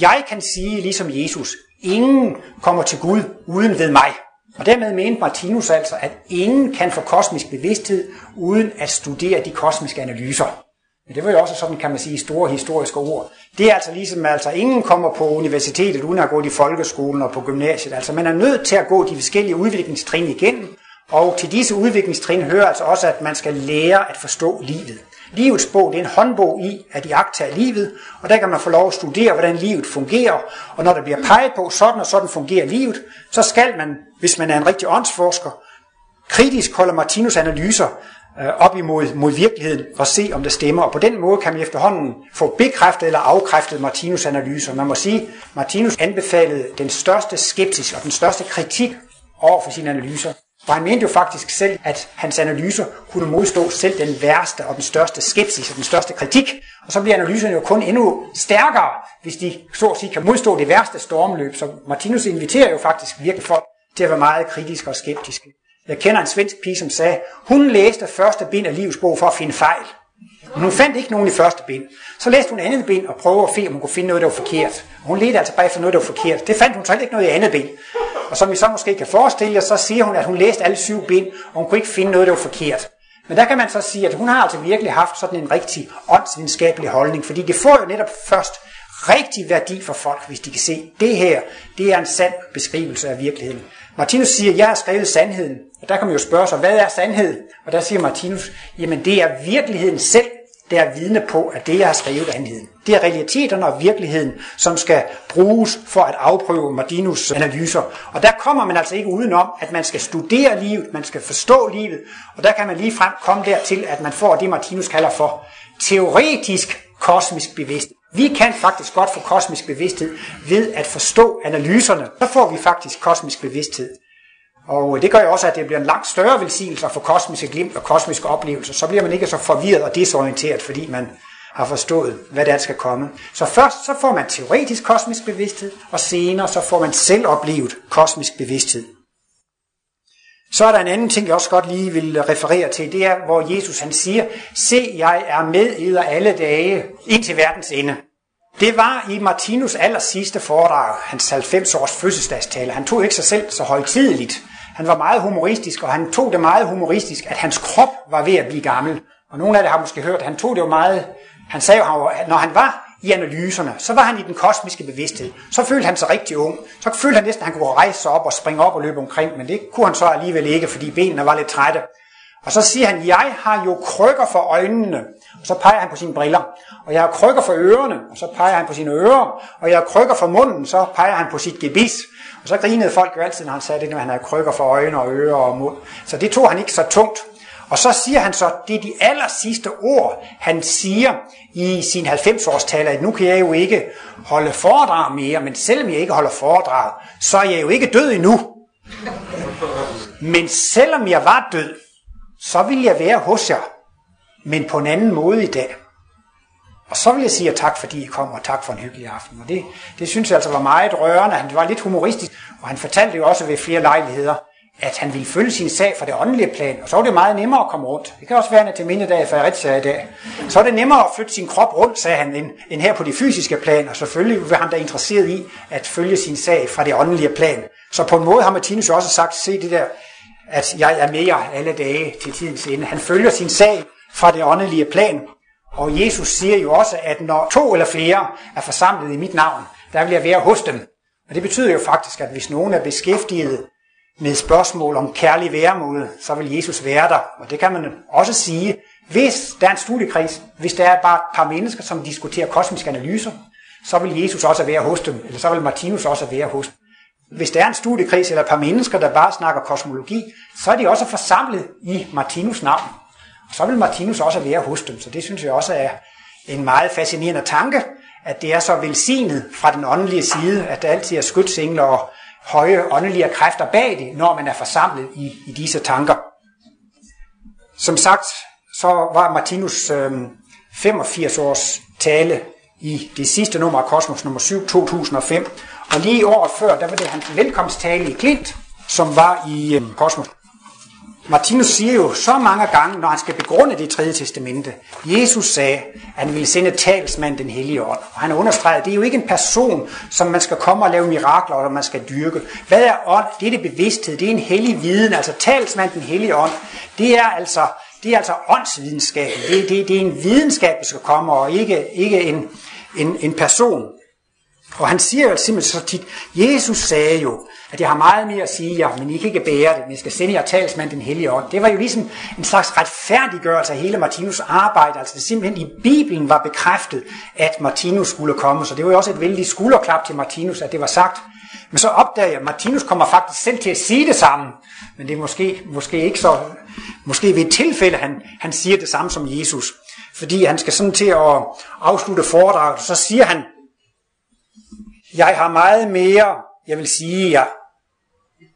jeg kan sige ligesom Jesus, ingen kommer til Gud uden ved mig. Og dermed mente Martinus altså, at ingen kan få kosmisk bevidsthed uden at studere de kosmiske analyser. Men det var jo også sådan, kan man sige, store historiske ord. Det er altså ligesom, altså ingen kommer på universitetet uden at gå i folkeskolen og på gymnasiet. Altså man er nødt til at gå de forskellige udviklingstrin igennem, og til disse udviklingstrin hører altså også, at man skal lære at forstå livet. Livets bog det er en håndbog i at iagtage livet, og der kan man få lov at studere, hvordan livet fungerer. Og når der bliver peget på, sådan og sådan fungerer livet, så skal man, hvis man er en rigtig åndsforsker, kritisk holde Martinus analyser øh, op imod mod virkeligheden og se, om det stemmer. Og på den måde kan man efterhånden få bekræftet eller afkræftet Martinus analyser. Man må sige, at Martinus anbefalede den største skepsis og den største kritik over for sine analyser. Og han mente jo faktisk selv, at hans analyser kunne modstå selv den værste og den største skepsis og den største kritik. Og så bliver analyserne jo kun endnu stærkere, hvis de så at sige kan modstå det værste stormløb. Så Martinus inviterer jo faktisk virkelig folk til at være meget kritiske og skeptiske. Jeg kender en svensk pige, som sagde, hun læste første bind af livets bog for at finde fejl. Men hun fandt ikke nogen i første bind. Så læste hun andet bind og prøvede at se, om hun kunne finde noget, der var forkert. Og hun ledte altså bare efter noget, der var forkert. Det fandt hun så ikke noget i andet bind. Og som vi så måske kan forestille jer, så siger hun, at hun læste alle syv bind, og hun kunne ikke finde noget, der var forkert. Men der kan man så sige, at hun har altså virkelig haft sådan en rigtig åndsvidenskabelig holdning, fordi det får jo netop først rigtig værdi for folk, hvis de kan se, at det her, det er en sand beskrivelse af virkeligheden. Martinus siger, at jeg har skrevet sandheden. Og der kan man jo spørge sig, hvad er sandhed? Og der siger Martinus, jamen det er virkeligheden selv, der er vidne på, at det, jeg har skrevet, er sandheden. Det er realiteterne og virkeligheden, som skal bruges for at afprøve Martinus analyser. Og der kommer man altså ikke udenom, at man skal studere livet, man skal forstå livet, og der kan man lige frem komme dertil, at man får det, Martinus kalder for teoretisk kosmisk bevidsthed. Vi kan faktisk godt få kosmisk bevidsthed ved at forstå analyserne. Så får vi faktisk kosmisk bevidsthed. Og det gør jo også, at det bliver en langt større velsignelse at få kosmiske glimt og kosmiske oplevelser. Så bliver man ikke så forvirret og desorienteret, fordi man har forstået, hvad der skal komme. Så først så får man teoretisk kosmisk bevidsthed, og senere så får man selv oplevet kosmisk bevidsthed. Så er der en anden ting, jeg også godt lige vil referere til. Det er, hvor Jesus han siger, se, jeg er med eder alle dage indtil verdens ende. Det var i Martinus aller sidste foredrag, hans 90 års fødselsdagstale. Han tog ikke sig selv så højtideligt. Han var meget humoristisk, og han tog det meget humoristisk, at hans krop var ved at blive gammel. Og nogle af det har måske hørt, han tog det jo meget... Han sagde jo, at når han var i analyserne, så var han i den kosmiske bevidsthed. Så følte han sig rigtig ung. Så følte han næsten, at han kunne rejse sig op og springe op og løbe omkring, men det kunne han så alligevel ikke, fordi benene var lidt trætte. Og så siger han, jeg har jo krykker for øjnene, og så peger han på sine briller. Og jeg har krykker for ørerne, og så peger han på sine ører. Og jeg har krykker for munden, så peger han på sit gebis. Og så grinede folk jo altid, når han sagde det, når han havde krykker for øjne og ører og mund. Så det tog han ikke så tungt. Og så siger han så, det er de aller sidste ord, han siger i sin 90-årstaler, at nu kan jeg jo ikke holde foredrag mere, men selvom jeg ikke holder foredrag, så er jeg jo ikke død endnu. Men selvom jeg var død, så vil jeg være hos jer, men på en anden måde i dag. Og så vil jeg sige tak, fordi I kom, og tak for en hyggelig aften. Og det, det synes jeg altså var meget rørende. Han var lidt humoristisk, og han fortalte jo også ved flere lejligheder, at han ville følge sin sag fra det åndelige plan, og så var det meget nemmere at komme rundt. Det kan også være til mindedag for Fredericia i dag. Så er det nemmere at flytte sin krop rundt, sagde han, end, end her på det fysiske plan, og selvfølgelig var han da interesseret i at følge sin sag fra det åndelige plan. Så på en måde har Martinus også sagt, se det der, at jeg er med jer alle dage til tidens ende. Han følger sin sag fra det åndelige plan, og Jesus siger jo også, at når to eller flere er forsamlet i mit navn, der vil jeg være hos dem. Og det betyder jo faktisk, at hvis nogen er beskæftiget med spørgsmål om kærlig væremåde, så vil Jesus være der. Og det kan man også sige, hvis der er en studiekreds, hvis der er bare et par mennesker, som diskuterer kosmiske analyser, så vil Jesus også være hos dem, eller så vil Martinus også være hos dem. Hvis der er en studiekreds eller et par mennesker, der bare snakker kosmologi, så er de også forsamlet i Martinus navn. Og så vil Martinus også være hos dem, så det synes jeg også er en meget fascinerende tanke, at det er så velsignet fra den åndelige side, at der altid er skytsengler og høje åndelige kræfter bag det, når man er forsamlet i, i disse tanker. Som sagt, så var Martinus øh, 85 års tale i det sidste nummer af Kosmos nummer 7, 2005. Og lige året før, der var det hans velkomsttale i Klint, som var i øh, Kosmos. Martinus siger jo så mange gange, når han skal begrunde det tredje testamente, Jesus sagde, at han ville sende talsmand den hellige ånd. Og han understregede, at det er jo ikke en person, som man skal komme og lave mirakler, eller man skal dyrke. Hvad er ånd? Det er det bevidsthed, det er en hellig viden, altså talsmand den hellige ånd. Det er altså, det er altså åndsvidenskab. Det, det, det er en videnskab, der skal komme, og ikke, ikke en, en, en person. Og han siger jo simpelthen så tit, Jesus sagde jo, at jeg har meget mere at sige jer, men I kan ikke bære det, men jeg skal sende jer talsmand den hellige ånd. Det var jo ligesom en slags retfærdiggørelse af hele Martinus arbejde, altså det simpelthen i Bibelen var bekræftet, at Martinus skulle komme, så det var jo også et vældig skulderklap til Martinus, at det var sagt. Men så opdager jeg, at Martinus kommer faktisk selv til at sige det samme, men det er måske, måske ikke så, måske ved et tilfælde, han, han siger det samme som Jesus. Fordi han skal sådan til at afslutte foredraget, så siger han, jeg har meget mere, jeg vil sige jer,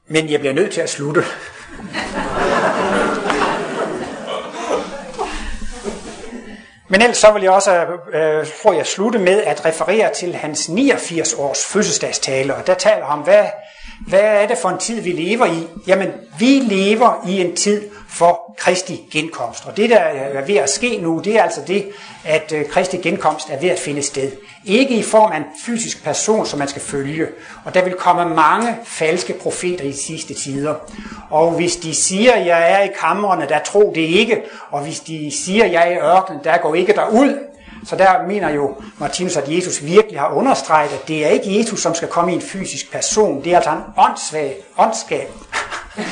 men jeg bliver nødt til at slutte. Men ellers så vil jeg også, øh, tror jeg, slutte med at referere til hans 89 års fødselsdagstale, og der taler om, hvad, hvad er det for en tid, vi lever i? Jamen, vi lever i en tid for Kristi genkomst. Og det, der er ved at ske nu, det er altså det, at øh, Kristi genkomst er ved at finde sted. Ikke i form af en fysisk person, som man skal følge. Og der vil komme mange falske profeter i de sidste tider. Og hvis de siger, at jeg er i kammerne, der tro det ikke. Og hvis de siger, at jeg er i ørkenen, der går ikke derud. Så der mener jo Martinus, at Jesus virkelig har understreget, at det er ikke Jesus, som skal komme i en fysisk person. Det er altså en åndssvag, åndskab.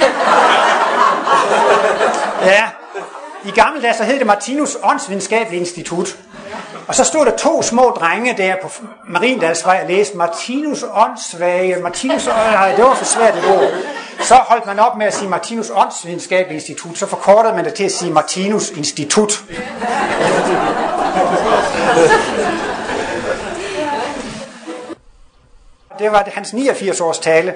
ja, i gamle dage så hed det Martinus Åndsvidenskabelige Institut. Og så stod der to små drenge der på Mariendalsvej og læste Martinus Åndssvage, Martinus nej, det var for svært et ord. Så holdt man op med at sige Martinus Åndsvidenskabelige Institut, så forkortede man det til at sige Martinus Institut. Det var hans 89 års tale,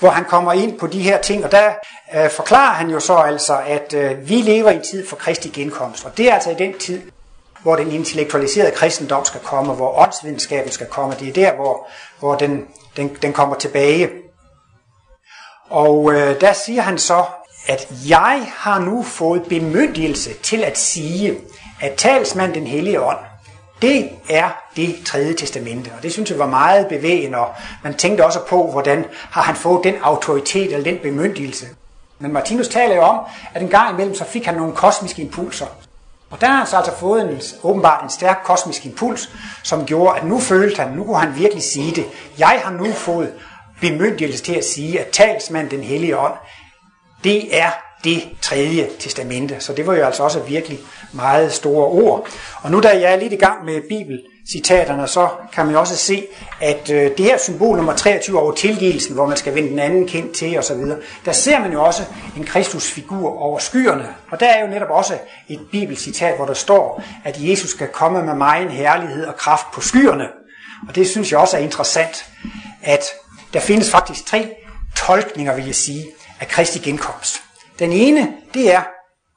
hvor han kommer ind på de her ting, og der øh, forklarer han jo så altså, at øh, vi lever i en tid for Kristi genkomst, og det er altså i den tid, hvor den intellektualiserede kristendom skal komme, hvor åndsvidenskaben skal komme. Det er der, hvor, hvor den, den, den kommer tilbage. Og øh, der siger han så, at jeg har nu fået bemyndigelse til at sige, at talsmand den hellige ånd, det er det tredje testamente, og det synes jeg var meget bevægende, og man tænkte også på, hvordan har han fået den autoritet eller den bemyndigelse. Men Martinus taler jo om, at en gang imellem så fik han nogle kosmiske impulser. Og der har han så altså fået en, åbenbart en stærk kosmisk impuls, som gjorde, at nu følte han, nu kunne han virkelig sige det. Jeg har nu fået bemyndigelse til at sige, at talsmand den hellige ånd, det er det tredje testamente. Så det var jo altså også virkelig meget store ord. Og nu da jeg er lidt i gang med Bibel, citaterne, så kan man også se, at øh, det her symbol nummer 23 over tilgivelsen, hvor man skal vende den anden kendt til osv., der ser man jo også en Kristusfigur over skyerne. Og der er jo netop også et bibelcitat, hvor der står, at Jesus skal komme med megen herlighed og kraft på skyerne. Og det synes jeg også er interessant, at der findes faktisk tre tolkninger, vil jeg sige, af Kristi genkomst. Den ene, det er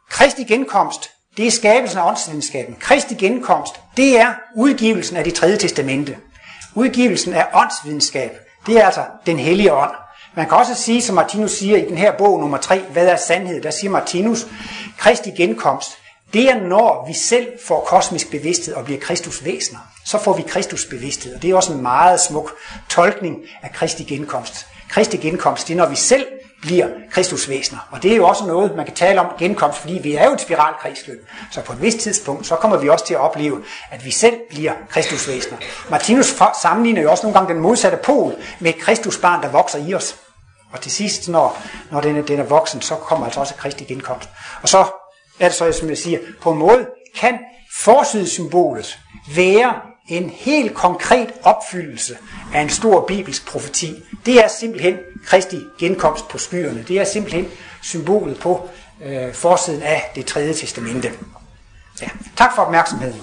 Kristi genkomst, det er skabelsen af åndsvidenskaben. Kristi genkomst, det er udgivelsen af det tredje testamente. Udgivelsen af åndsvidenskab, det er altså den hellige ånd. Man kan også sige, som Martinus siger i den her bog nummer 3, hvad er sandhed? Der siger Martinus, Kristi genkomst, det er når vi selv får kosmisk bevidsthed og bliver Kristus væsener. Så får vi Kristus bevidsthed, og det er også en meget smuk tolkning af Kristi genkomst. Kristi genkomst, det er når vi selv bliver kristusvæsener. Og det er jo også noget, man kan tale om genkomst, fordi vi er jo et spiralkredsløb. Så på et vist tidspunkt, så kommer vi også til at opleve, at vi selv bliver kristusvæsener. Martinus sammenligner jo også nogle gange den modsatte pol med et kristusbarn, der vokser i os. Og til sidst, når, når den, er, den er voksen, så kommer altså også Kristi genkomst. Og så er det så, som jeg siger, på en måde kan forsidesymbolet være en helt konkret opfyldelse af en stor bibelsk profeti. Det er simpelthen Kristi genkomst på skyerne. Det er simpelthen symbolet på øh, forsiden af det tredje testamente. Ja, tak for opmærksomheden.